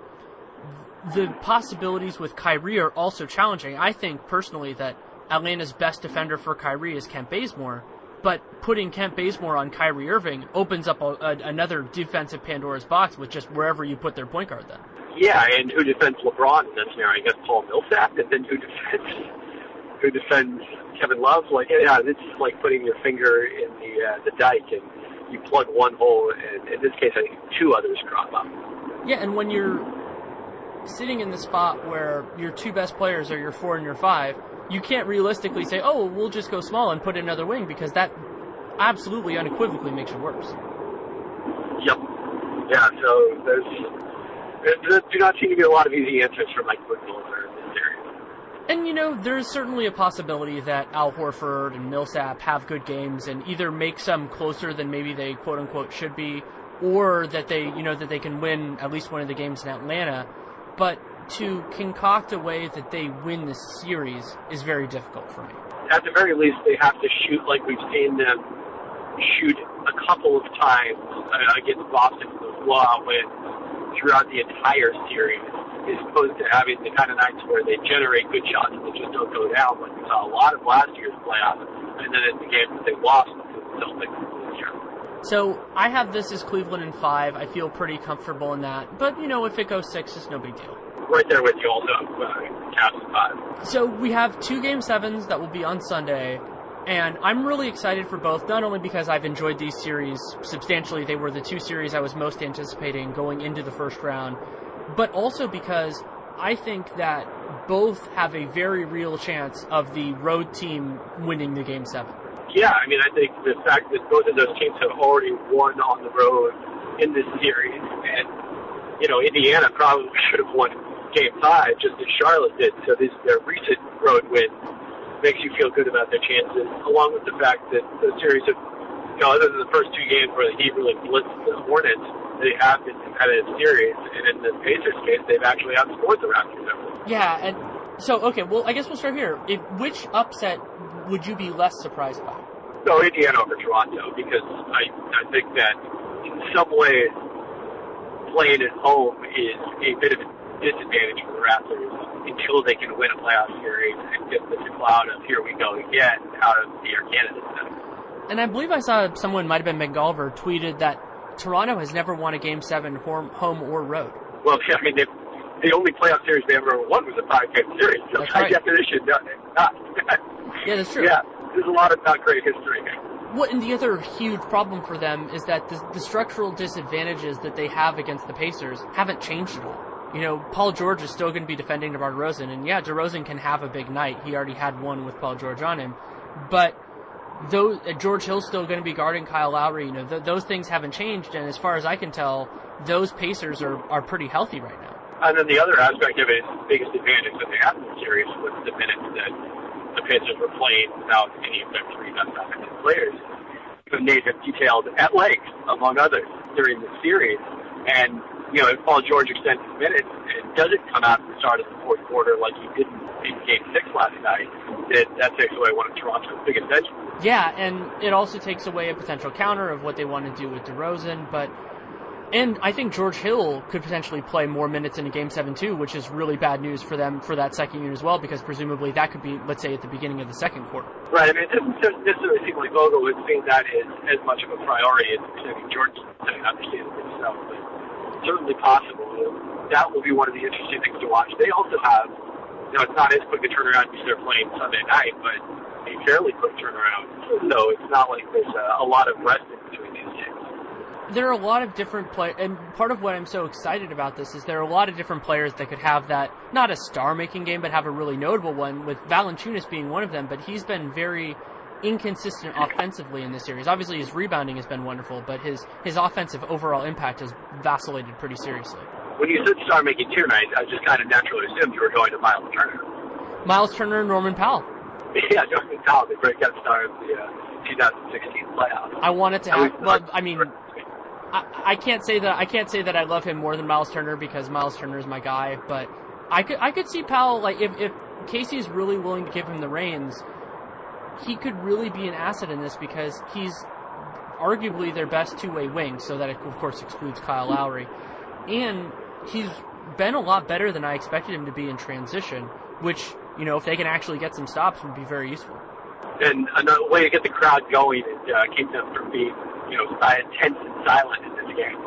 the possibilities with Kyrie are also challenging. I think personally that Atlanta's best defender for Kyrie is Kent Bazemore, but putting Kent Bazemore on Kyrie Irving opens up a, a, another defensive Pandora's box with just wherever you put their point guard then. Yeah, and who defends LeBron in that scenario? I guess Paul Millsap, and then who defends who defends Kevin Love? Like, yeah, it's like putting your finger in the uh, the dike, and you plug one hole, and in this case, I think two others crop up. Yeah, and when you're sitting in the spot where your two best players are your four and your five, you can't realistically say, "Oh, we'll just go small and put in another wing," because that absolutely unequivocally makes you worse. Yep. Yeah. So there's there do not seem to be a lot of easy answers for Mike Budenholzer in this series. And you know, there's certainly a possibility that Al Horford and Millsap have good games and either make some closer than maybe they quote unquote should be, or that they you know that they can win at least one of the games in Atlanta. But to concoct a way that they win the series is very difficult for me. At the very least, they have to shoot like we've seen them shoot a couple of times uh, against Boston in those blowout wins throughout the entire series, as opposed to having the kind of nights where they generate good shots and they just don't go down, like we saw a lot of last year's playoffs, and then in the games that they lost to the Celtics this year. So I have this as Cleveland in five. I feel pretty comfortable in that. But you know, if it goes six, it's no big deal. Right there with you, also, uh, Cavs in five. So we have two game sevens that will be on Sunday. And I'm really excited for both, not only because I've enjoyed these series substantially, they were the two series I was most anticipating going into the first round, but also because I think that both have a very real chance of the road team winning the game seven. Yeah, I mean, I think the fact that both of those teams have already won on the road in this series, and, you know, Indiana probably should have won game five just as Charlotte did, so this their recent road win makes you feel good about their chances, along with the fact that the series of, you know, other than the first two games where the Heat really blitzed the Hornets, they have been competitive series, and in the Pacers case, they've actually outscored the Raptors. Yeah, and so okay, well, I guess we'll start here. If, which upset would you be less surprised by? No, Indiana over Toronto, because I I think that in some ways playing at home is a bit of a disadvantage for the Raptors until they can win a playoff series and get this cloud of here we go again out of the Air Canada Center. And I believe I saw someone might have been McGolver tweeted that Toronto has never won a Game Seven home or road. Well, I mean the only playoff series they ever won was a five-game series. So That's by right. definition, not, not. Yeah, that's true. yeah, there's a lot of not great history. What and the other huge problem for them is that the, the structural disadvantages that they have against the Pacers haven't changed at all. You know, Paul George is still going to be defending DeMar DeRozan, and yeah, DeRozan can have a big night. He already had one with Paul George on him, but those uh, George Hill's still going to be guarding Kyle Lowry. You know, th- those things haven't changed, and as far as I can tell, those Pacers are are pretty healthy right now. And then the other aspect of it is the biggest advantage that they had in the series was the minutes that the Pacers were playing without any of their three best offensive players. Who Nate have detailed at length, among others, during the series. And, you know, if Paul George extends his minutes and doesn't come out at the start of the fourth quarter like he did in game six last night, that, that takes away one of Toronto's biggest edges. Yeah, and it also takes away a potential counter of what they want to do with DeRozan, but and I think George Hill could potentially play more minutes in a game seven too, which is really bad news for them for that second unit as well, because presumably that could be, let's say, at the beginning of the second quarter. Right. I mean, it doesn't necessarily seem like Vogel would see that as, as much of a priority as George to understand it himself, but certainly possible. That will be one of the interesting things to watch. They also have, you know, it's not as quick a turnaround because they're playing Sunday night, but a fairly quick turnaround. So it's not like there's a, a lot of rest in between these games. There are a lot of different play, and part of what I'm so excited about this is there are a lot of different players that could have that not a star-making game, but have a really notable one. With Valanciunas being one of them, but he's been very inconsistent offensively in this series. Obviously, his rebounding has been wonderful, but his his offensive overall impact has vacillated pretty seriously. When you said star making two nights, I just kind of naturally assumed you were going to Miles Turner. Miles Turner and Norman Powell. Yeah, Norman Powell, the great guest star of the uh, 2016 playoffs. I wanted to have. Well, I mean, I, I can't say that I can't say that I love him more than Miles Turner because Miles Turner is my guy. But I could I could see Powell like if if Casey is really willing to give him the reins, he could really be an asset in this because he's arguably their best two way wing. So that of course excludes Kyle Lowry, and he's been a lot better than I expected him to be in transition, which, you know, if they can actually get some stops, would be very useful. And another way to get the crowd going and uh, keep them from being, you know, tense and silent in this game,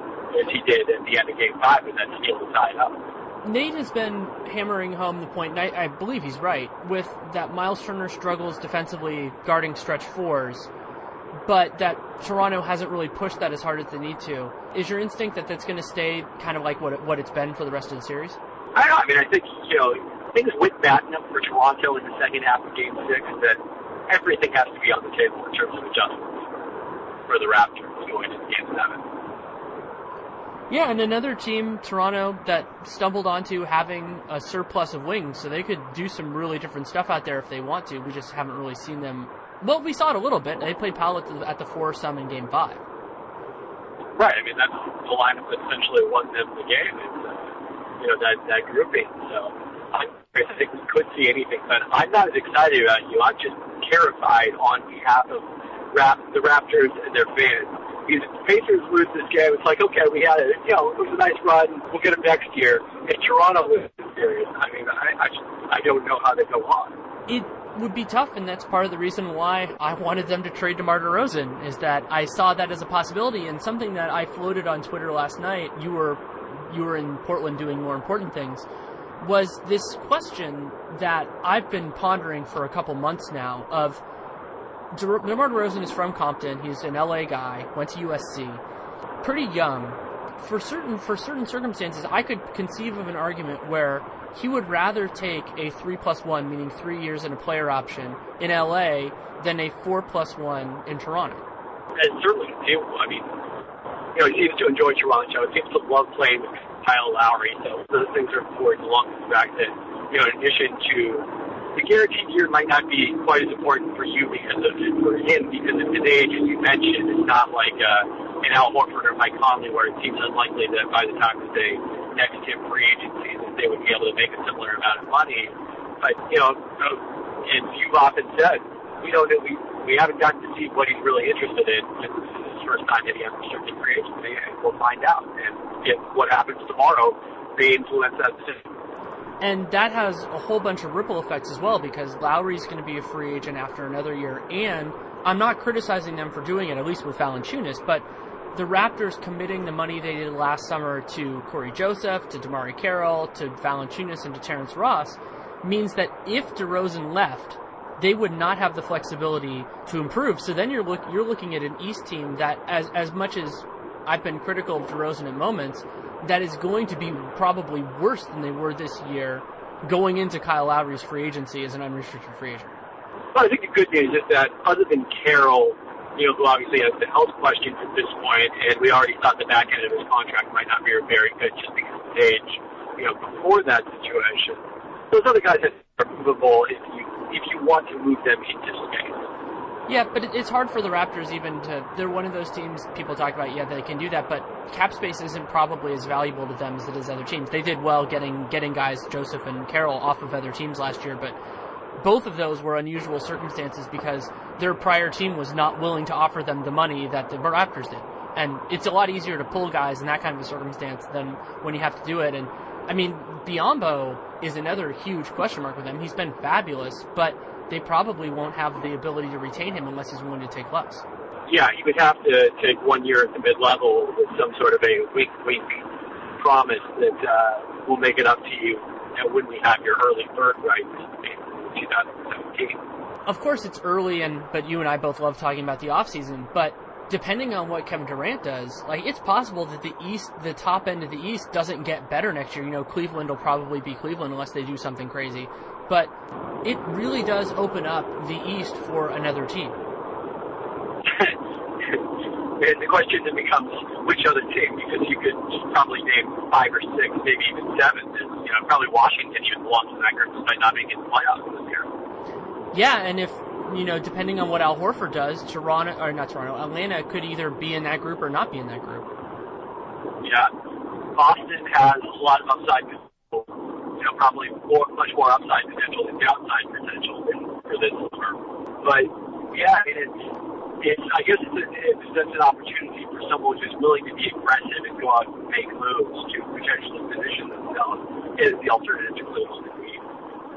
as he did at the end of Game Five, and then steal the tie up. Nate has been hammering home the point, and I, I believe he's right, with that Miles Turner struggles defensively guarding stretch fours, but that Toronto hasn't really pushed that as hard as they need to. Is your instinct that that's going to stay kind of like what it, what it's been for the rest of the series? I. I mean, I think you know things went bad enough for Toronto in the second half of Game Six that everything has to be on the table in terms of adjustments for the Raptors going into Game Seven. Yeah, and another team, Toronto, that stumbled onto having a surplus of wings, so they could do some really different stuff out there if they want to. We just haven't really seen them. Well, we saw it a little bit. They played Powell at the, at the four some in Game Five. Right. I mean, that's the lineup that essentially won them the game. It's, uh, you know, that that grouping. So I think we could see anything, but I'm not as excited about you. I'm just terrified on behalf of Rap- the Raptors and their fans if the Pacers lose this game, it's like, okay, we had it. You know, it was a nice run. We'll get them next year. And Toronto loses this series. I mean, I, I, I don't know how they go on. It would be tough, and that's part of the reason why I wanted them to trade DeMar DeRozan, is that I saw that as a possibility, and something that I floated on Twitter last night, you were, you were in Portland doing more important things, was this question that I've been pondering for a couple months now of – DeMar DeRozan is from Compton. He's an LA guy. Went to USC. Pretty young. For certain for certain circumstances, I could conceive of an argument where he would rather take a three plus one, meaning three years and a player option in LA, than a four plus one in Toronto. And certainly, I mean, you know, he seems to enjoy Toronto. He seems to love playing with Kyle Lowry. So those things are important, along with the fact that, you know, in addition to the guaranteed year might not be quite as important for you because of for him because of his age, as you mentioned. It's not like uh, an Al Horford or Mike Conley where it seems unlikely that by the time that they next hit free agency that they would be able to make a similar amount of money. But you know, as you've often said, we don't we we haven't gotten to see what he's really interested in since his first time hitting unrestricted free agency, and we'll find out. And if what happens tomorrow may influence that decision. And that has a whole bunch of ripple effects as well because Lowry's going to be a free agent after another year. And I'm not criticizing them for doing it, at least with Valanciunas, but the Raptors committing the money they did last summer to Cory Joseph, to DeMarre Carroll, to Valanciunas, and to Terrence Ross means that if DeRozan left, they would not have the flexibility to improve. So then you're look you're looking at an East team that, as as much as I've been critical of DeRozan at moments, that is going to be probably worse than they were this year going into Kyle Lowry's free agency as an unrestricted free agent. Well, I think the good news is that other than Carroll, you know, who obviously has the health questions at this point, and we already thought the back end of his contract might not be very good just because of his age, you know, before that situation. Those other guys that are movable if you if you want to move them into space. Yeah, but it's hard for the Raptors even to. They're one of those teams people talk about. Yeah, they can do that, but cap space isn't probably as valuable to them as it is other teams. They did well getting getting guys Joseph and Carroll off of other teams last year, but both of those were unusual circumstances because their prior team was not willing to offer them the money that the Raptors did. And it's a lot easier to pull guys in that kind of a circumstance than when you have to do it. And I mean, Biyombo is another huge question mark with them. He's been fabulous, but they probably won't have the ability to retain him unless he's willing to take less. Yeah, he would have to take one year at the mid level with some sort of a week week promise that uh, we'll make it up to you you know, when we have your early Bird rights in 2017. Of course, it's early, and but you and I both love talking about the off season. But depending on what Kevin Durant does, like it's possible that the East, the top end of the East, doesn't get better next year. You know, Cleveland will probably be Cleveland unless they do something crazy. But it really does open up the East for another team. and the question then becomes which other team, because you could probably name five or six, maybe even seven. And, you know, probably Washington even belongs in that group despite not making the playoffs this year. Yeah, and if you know, depending on what Al Horford does, Toronto or not Toronto, Atlanta could either be in that group or not be in that group. Yeah, Boston has a lot of upside you know, probably more, much more upside potential than downside potential for this summer. But yeah, it's it's I guess it's, a, it's that's an opportunity for someone who's willing to be aggressive and go out and make moves to potentially position themselves is the alternative to Cleveland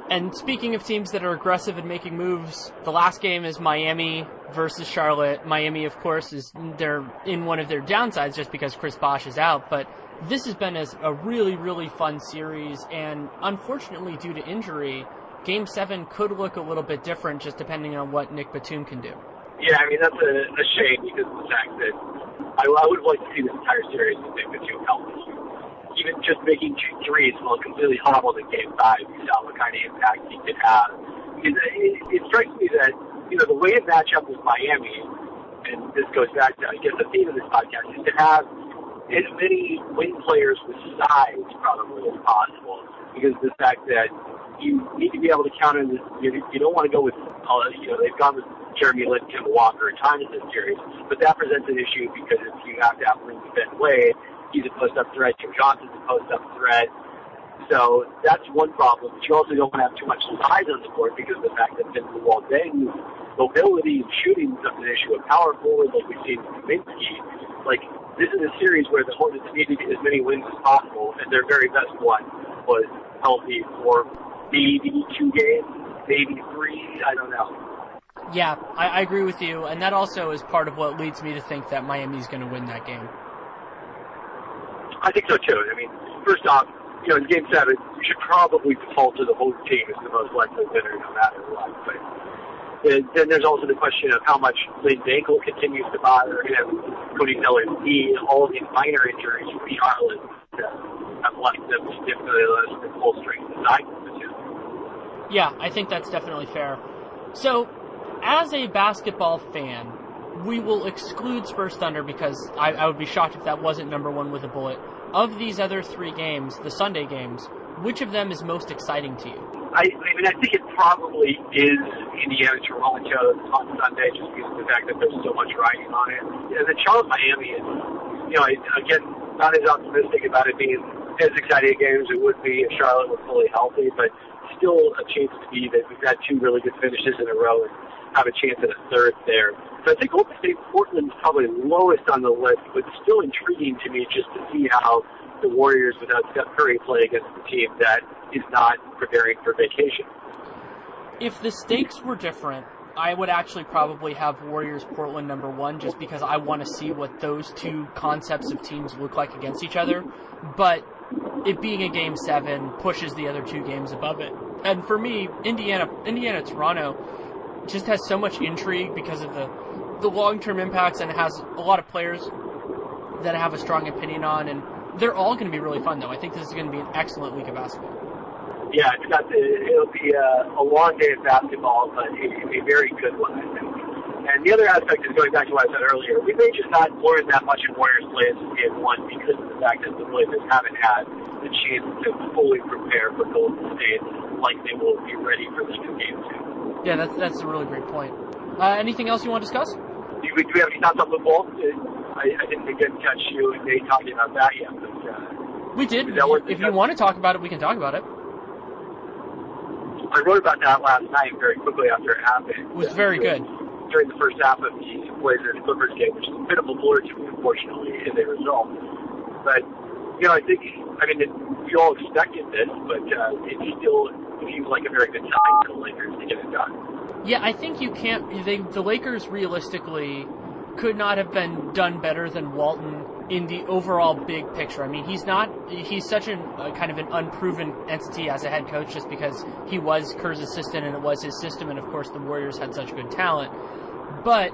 and speaking of teams that are aggressive in making moves, the last game is Miami versus Charlotte. Miami, of course, is they're in one of their downsides just because Chris Bosh is out, but this has been a really, really fun series, and unfortunately, due to injury, Game 7 could look a little bit different just depending on what Nick Batum can do. Yeah, I mean, that's a, a shame because of the fact that I, I would like to see this entire series with Nick Batum healthy. Even just making two threes while completely hobbled in Game 5, you saw what kind of impact he could have. Because it, it strikes me that, you know, the way it match up with Miami, and this goes back to, I guess, the theme of this podcast, is to have as many wing players with size probably as possible. Because the fact that you need to be able to count on. You, you don't want to go with, uh, you know, they've gone with Jeremy Lin, Tim Walker, and time in this series, but that presents an issue because if you have to have Lin defend Wade, he's a post-up threat. Joe Johnson's a post-up threat. So that's one problem. But you also don't want to have too much size on the court because of the fact that Vincent Waldeng's mobility and shooting becomes an issue. A power forward like we've seen with Kaminsky, like this is a series where the Hornets needed as many wins as possible, and their very best one was healthy for maybe two games, maybe three. I don't know. Yeah, I, I agree with you, and that also is part of what leads me to think that Miami's going to win that game. I think so too. I mean, first off, you know, in Game Seven, you should probably default to the home team as the most likely winner, no matter what. But then, then there's also the question of how much Lin's ankle continues to bother him, Cody Zeller's knee, all of these minor injuries from Charlotte that have left them significantly less than full strength the two. Yeah, I think that's definitely fair. So, as a basketball fan, we will exclude Spurs Thunder because I, I would be shocked if that wasn't number one with a bullet. Of these other three games, the Sunday games, which of them is most exciting to you? I, I mean, I think it probably is Indiana Toronto on Sunday, just because of the fact that there's so much riding on it. And the Charlotte Miami is, you know, again, not as optimistic about it being as exciting a game as it would be if Charlotte were fully healthy, but still a chance to be that we've got two really good finishes in a row and have a chance at a third there. So I think Golden State Portland's probably lowest on the list, but still intriguing to me just to see how the Warriors without Steph Curry play against a team that is not preparing for vacation. If the stakes were different, I would actually probably have Warriors Portland number one just because I want to see what those two concepts of teams look like against each other. But it being a game seven pushes the other two games above it. And for me, Indiana, Indiana, Toronto just has so much intrigue because of the the long term impacts and it has a lot of players that I have a strong opinion on, and they're all going to be really fun. Though I think this is going to be an excellent week of basketball. Yeah, it's got to, it'll be a, a long day of basketball, but it, it'll be a very good one. I think. And the other aspect is going back to what I said earlier. We may just not learn that much in Warriors play as game one because of the fact that the Blazers haven't had the chance to fully prepare for Golden State like they will be ready for this game two. Yeah, that's that's a really great point. Uh, anything else you want to discuss? Do we, do we have any thoughts on football? I, I didn't catch you and Nate talking about that yet. But, uh, we did. If you want to talk about it, we can talk about it. I wrote about that last night very quickly after it happened. It was very good. During the first half of the Blazers Clippers game, which is a bit of a blur to me, unfortunately, in the result. But, you know, I think, I mean, it, we all expected this, but uh, it still seems like a very good time for the Lakers to get it done. Yeah, I think you can't. They, the Lakers realistically could not have been done better than Walton in the overall big picture. I mean, he's not. He's such a uh, kind of an unproven entity as a head coach, just because he was Kerr's assistant and it was his system, and of course the Warriors had such good talent. But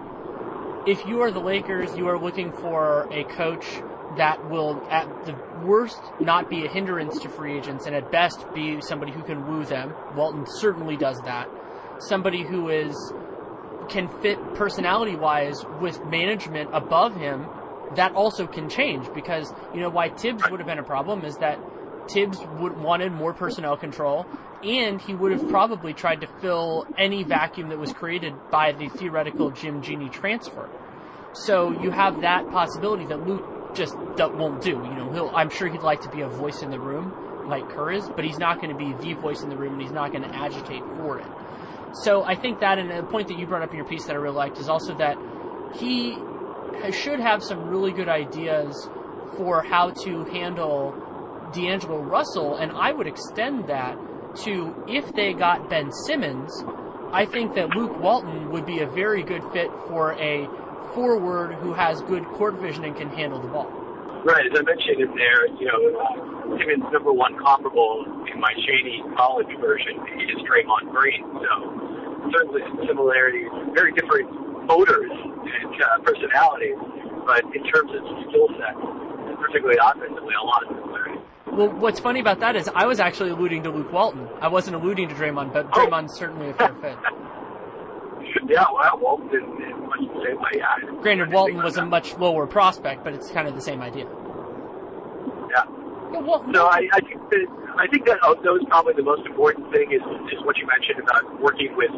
if you are the Lakers, you are looking for a coach that will, at the worst, not be a hindrance to free agents, and at best be somebody who can woo them. Walton certainly does that. Somebody who is can fit personality wise with management above him. That also can change because you know why Thibs would have been a problem is that Thibs would wanted more personnel control, and he would have probably tried to fill any vacuum that was created by the theoretical Jim Jeanie transfer. So you have that possibility that Luke just won't do. You know, I'm sure he'd like to be a voice in the room like Kerr is, but he's not going to be the voice in the room, and he's not going to agitate for it. So I think that, and a point that you brought up in your piece that I really liked, is also that he should have some really good ideas for how to handle D'Angelo Russell, and I would extend that to if they got Ben Simmons, I think that Luke Walton would be a very good fit for a forward who has good court vision and can handle the ball. Right, as I mentioned in there, you know, Simmons' number one comparable in my Shady college version is Draymond Green. So certainly some similarities, very different motors and uh, personalities, but in terms of skill set, particularly offensively, a lot of similarities. Well, what's funny about that is I was actually alluding to Luke Walton. I wasn't alluding to Draymond, but Oh. Certainly a fair fit. Yeah, well, Walton in, in much the same way. Yeah. Granted, Walton was a much lower prospect, but it's kind of the same idea. Yeah. Walton, No, I, I think that I think that uh, of those probably the most important thing is is what you mentioned about working with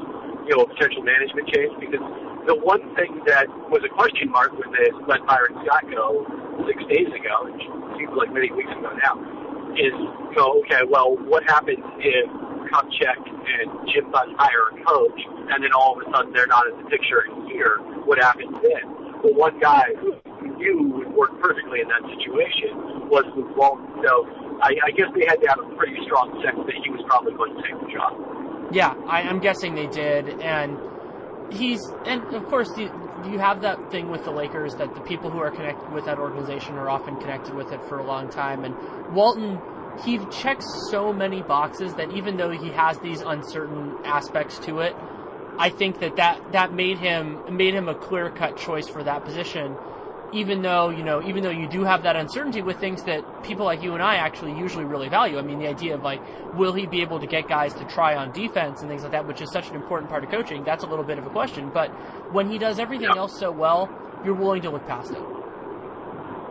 you know a potential management change because the one thing that was a question mark when they let Byron Scott go six days ago, which seems like many weeks ago now, is you know okay, well, what happens if Kupchak and Jim Buss hire a coach and then all of a sudden they're not in the picture here? What happens then? Well, one guy knew would work perfectly in that situation was Luke Walton. So I, I guess they had to have a pretty strong sense that he was probably going to take the job. Yeah, I, I'm guessing they did, and he's and of course you, you have that thing with the Lakers that the people who are connected with that organization are often connected with it for a long time, and Walton. He checks so many boxes that even though he has these uncertain aspects to it, I think that that, that made him made him a clear cut choice for that position. Even though you know, even though you do have that uncertainty with things that people like you and I actually usually really value. I mean, the idea of like, will he be able to get guys to try on defense and things like that, which is such an important part of coaching. That's a little bit of a question. But when he does everything Yeah. else so well, you're willing to look past it.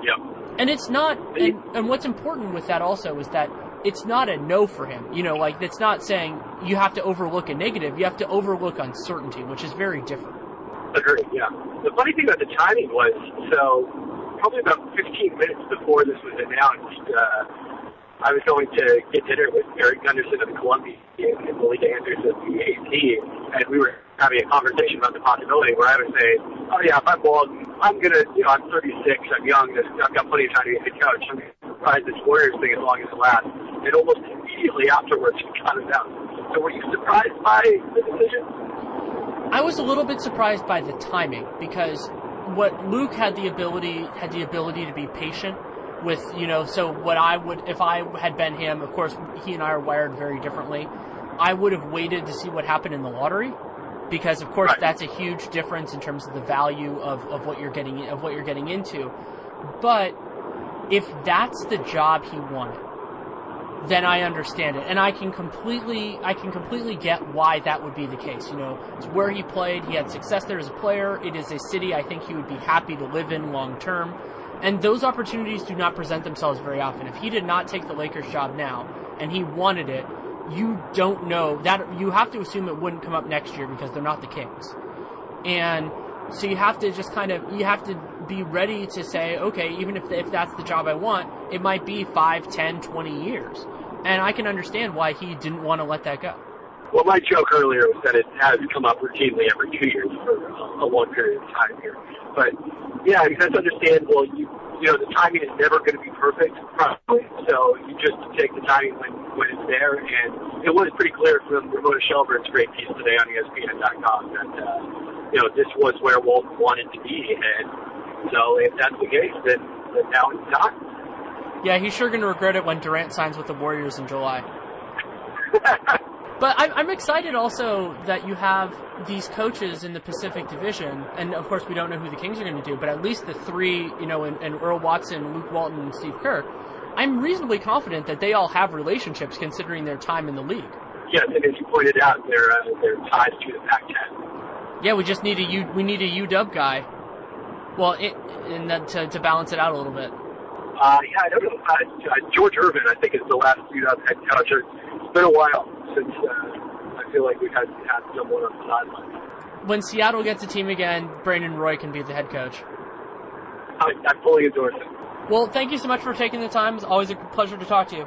Yep. And it's not, and, and what's important with that also is that it's not a no for him. You know, like it's not saying you have to overlook a negative. You have to overlook uncertainty, which is very different. Agreed, yeah. The funny thing about the timing was, so probably about 15 minutes before this was announced, uh, I was going to get dinner with Eric Gundersen of the Columbia and Malika Andrews of the AP, and we were having a conversation about the possibility where I was saying, oh yeah, if I'm bald, I'm gonna, you know, I'm 36, I'm young, I've got plenty of time to a head coach. I'm gonna ride this Warriors thing as long as it lasts. And almost immediately afterwards, he cut it out. So were you surprised by the decision? I was a little bit surprised by the timing because what Luke had the ability had the ability to be patient with you know so what I would if I had been him of course he and I are wired very differently I would have waited to see what happened in the lottery because of course Right. that's a huge difference in terms of the value of, of what you're getting of what you're getting into but if that's the job he wanted then I understand it, and I can completely, I can completely get why that would be the case. You know, it's where he played. He had success there as a player. It is a city I think he would be happy to live in long term, and those opportunities do not present themselves very often. If he did not take the Lakers job now, and he wanted it, you don't know that you have to assume it wouldn't come up next year because they're not the Kings, and so you have to just kind of you have to be ready to say okay even if, if that's the job i want it might be 5 10 20 years and i can understand why he didn't want to let that go Well, my joke earlier was that it has come up routinely every two years for a long period of time here. But yeah, I mean, that's understandable. You, you know, the timing is never going to be perfect, probably. So you just take the timing when, when it's there. And it was pretty clear from Ramona Shelburne's great piece today on ESPN.com that, uh, you know, this was where Walton wanted to be. And so if that's the case, then, then now it's not. Yeah he's sure going to regret it when durant signs with the warriors in july But I'm, I'm excited also that you have these coaches in the Pacific Division, and of course we don't know who the Kings are going to do, but at least the three, you know, and, and Earl Watson, Luke Walton, and Steve Kerr, I'm reasonably confident that they all have relationships considering their time in the league. yes, and as you pointed out, they're, uh, they're tied to the Pac-10. Yeah, we just need a U, we need a UW guy. Well, it, and then to, to balance it out a little bit. Uh, yeah, I don't know. Uh, uh, George Irvine, I think, is the last UW head coach. It's been a while since uh, I feel like we've had, had someone on the sideline. When Seattle gets a team again, Brandon Roy can be the head coach. I, I fully endorse it. Well, thank you so much for taking the time. It's always a pleasure to talk to you.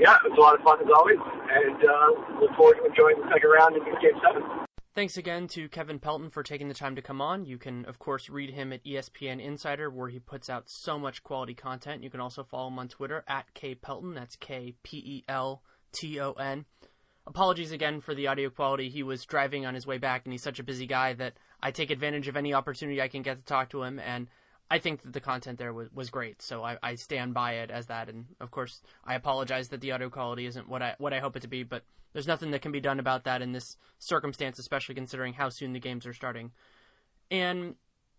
Yeah, it was a lot of fun as always, and uh, look forward to enjoying the second round in Game 7. Thanks again to Kevin Pelton for taking the time to come on. You can, of course, read him at ESPN Insider, where he puts out so much quality content. You can also follow him on Twitter at K Pelton. That's K P E L T O N. Apologies again for the audio quality. He was driving on his way back, and he's such a busy guy that I take advantage of any opportunity I can get to talk to him. And I think that the content there was, was great, so I, I stand by it as that. And of course, I apologize that the audio quality isn't what I what I hope it to be, but there's nothing that can be done about that in this circumstance, especially considering how soon the games are starting. And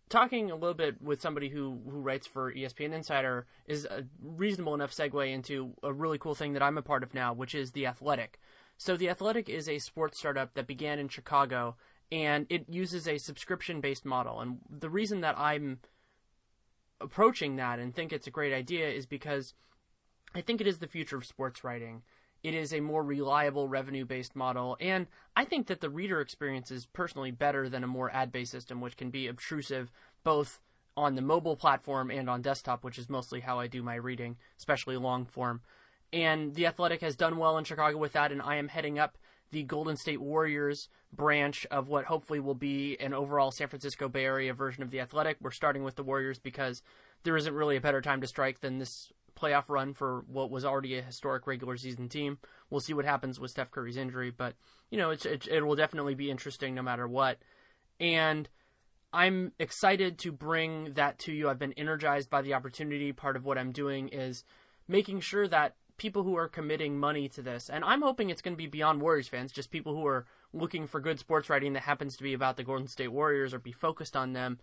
talking a little bit with somebody who, who writes for ESPN Insider is a reasonable enough segue into a really cool thing that I'm a part of now, which is The Athletic. So, The Athletic is a sports startup that began in Chicago, and it uses a subscription based model. And the reason that I'm approaching that and think it's a great idea is because I think it is the future of sports writing. It is a more reliable revenue based model. And I think that the reader experience is personally better than a more ad based system, which can be obtrusive both on the mobile platform and on desktop, which is mostly how I do my reading, especially long form. And The Athletic has done well in Chicago with that, and I am heading up the Golden State Warriors branch of what hopefully will be an overall San Francisco Bay Area version of The Athletic. We're starting with the Warriors because there isn't really a better time to strike than this playoff run for what was already a historic regular season team. We'll see what happens with Steph Curry's injury, but you know, it, it will definitely be interesting no matter what. And I'm excited to bring that to you. I've been energized by the opportunity. Part of what I'm doing is making sure that people who are committing money to this, and I'm hoping it's going to be beyond Warriors fans, just people who are looking for good sports writing that happens to be about the Golden State Warriors or be focused on them,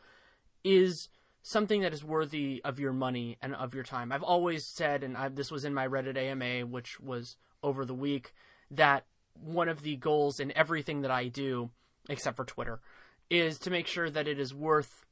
is something that is worthy of your money and of your time. I've always said, and I've, this was in my Reddit AMA, which was over the week, that one of the goals in everything that I do, except for Twitter, is to make sure that it is worth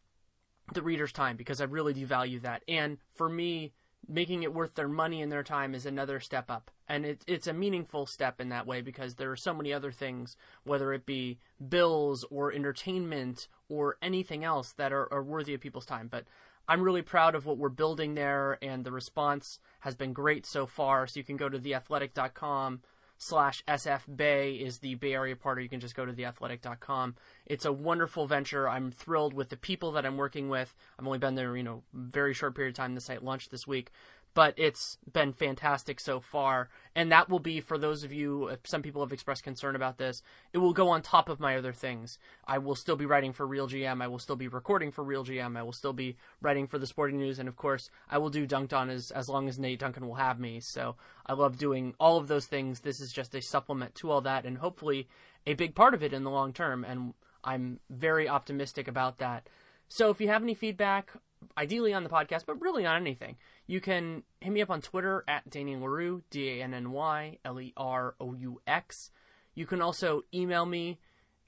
the reader's time because I really do value that. And for me, making it worth their money and their time is another step up. And it, it's a meaningful step in that way because there are so many other things, whether it be bills or entertainment or anything else that are, are worthy of people's time. But I'm really proud of what we're building there, and the response has been great so far. So you can go to theathletic.com slash SF Bay is the Bay Area part, or you can just go to theathletic.com. It's a wonderful venture. I'm thrilled with the people that I'm working with. I've only been there, you know, very short period of time. The site launched this week, but it's been fantastic so far. And that will be for those of you, some people have expressed concern about this, it will go on top of my other things. I will still be writing for RealGM. I will still be recording for RealGM. I will still be writing for the Sporting News. And of course, I will do Dunked On as, as long as Nate Duncan will have me. So I love doing all of those things. This is just a supplement to all that and hopefully a big part of it in the long term. And I'm very optimistic about that. So if you have any feedback, ideally on the podcast, but really on anything, you can hit me up on Twitter at Danny Leroux, D A N N Y L E R O U X. You can also email me.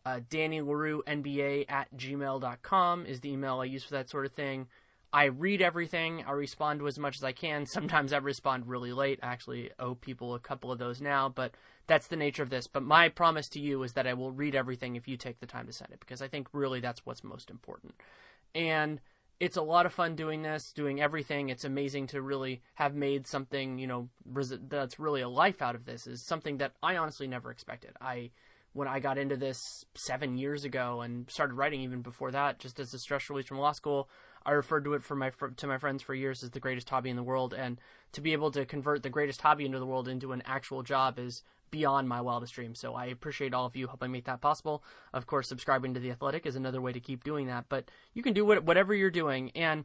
Uh, Danny Leroux NBA at gmail.com is the email I use for that sort of thing. I read everything. I respond to as much as I can. Sometimes I respond really late. I actually owe people a couple of those now, but that's the nature of this. But my promise to you is that I will read everything if you take the time to send it, because I think really that's what's most important. And it's a lot of fun doing this, doing everything. It's amazing to really have made something, you know, that's really a life out of this. Is something that I honestly never expected. I when I got into this seven years ago and started writing even before that, just as a stress release from law school, I referred to it for my to my friends for years as the greatest hobby in the world. And to be able to convert the greatest hobby into the world into an actual job is beyond my wildest dreams. So I appreciate all of you helping make that possible. Of course, subscribing to The Athletic is another way to keep doing that. But you can do what, whatever you're doing. And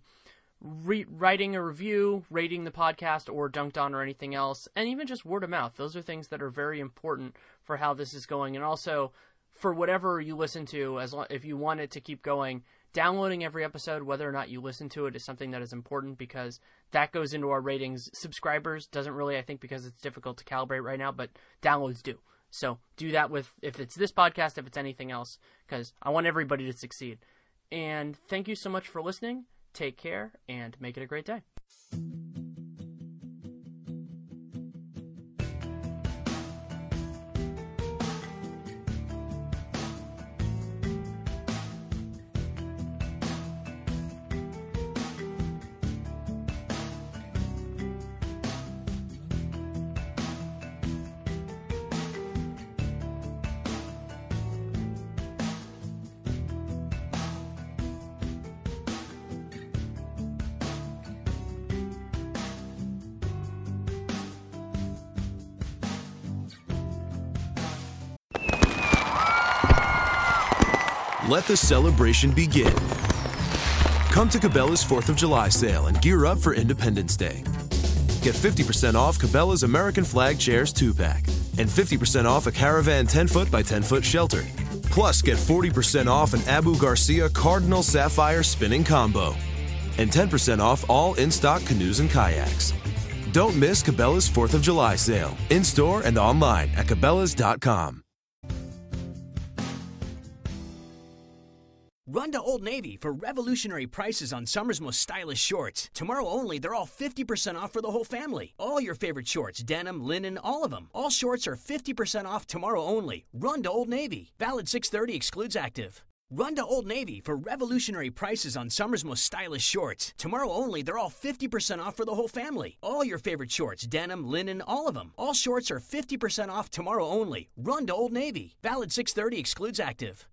re- writing a review, rating the podcast, or dunked on or anything else, and even just word of mouth. Those are things that are very important for how this is going. And also, for whatever you listen to, as long, if you want it to keep going, downloading every episode, whether or not you listen to it, is something that is important because that goes into our ratings. Subscribers doesn't really, I think, because it's difficult to calibrate right now, but downloads do. So do that with if it's this podcast, if it's anything else, because I want everybody to succeed. And thank you so much for listening. Take care and make it a great day. Let the celebration begin. Come to Cabela's 4th of July sale and gear up for Independence Day. Get 50% off Cabela's American Flag Chairs 2 pack and 50% off a Caravan 10 foot by 10 foot shelter. Plus, get 40% off an Abu Garcia Cardinal Sapphire spinning combo and 10% off all in stock canoes and kayaks. Don't miss Cabela's 4th of July sale in store and online at Cabela's.com. Run to Old Navy for revolutionary prices on summer's most stylish shorts. Tomorrow only, they're all 50% off for the whole family. All your favorite shorts, denim, linen, all of them. All shorts are 50% off tomorrow only. Run to Old Navy. Valid 630 excludes active. Run to Old Navy for revolutionary prices on summer's most stylish shorts. Tomorrow only, they're all 50% off for the whole family. All your favorite shorts, denim, linen, all of them. All shorts are 50% off tomorrow only. Run to Old Navy. Valid 630 excludes active.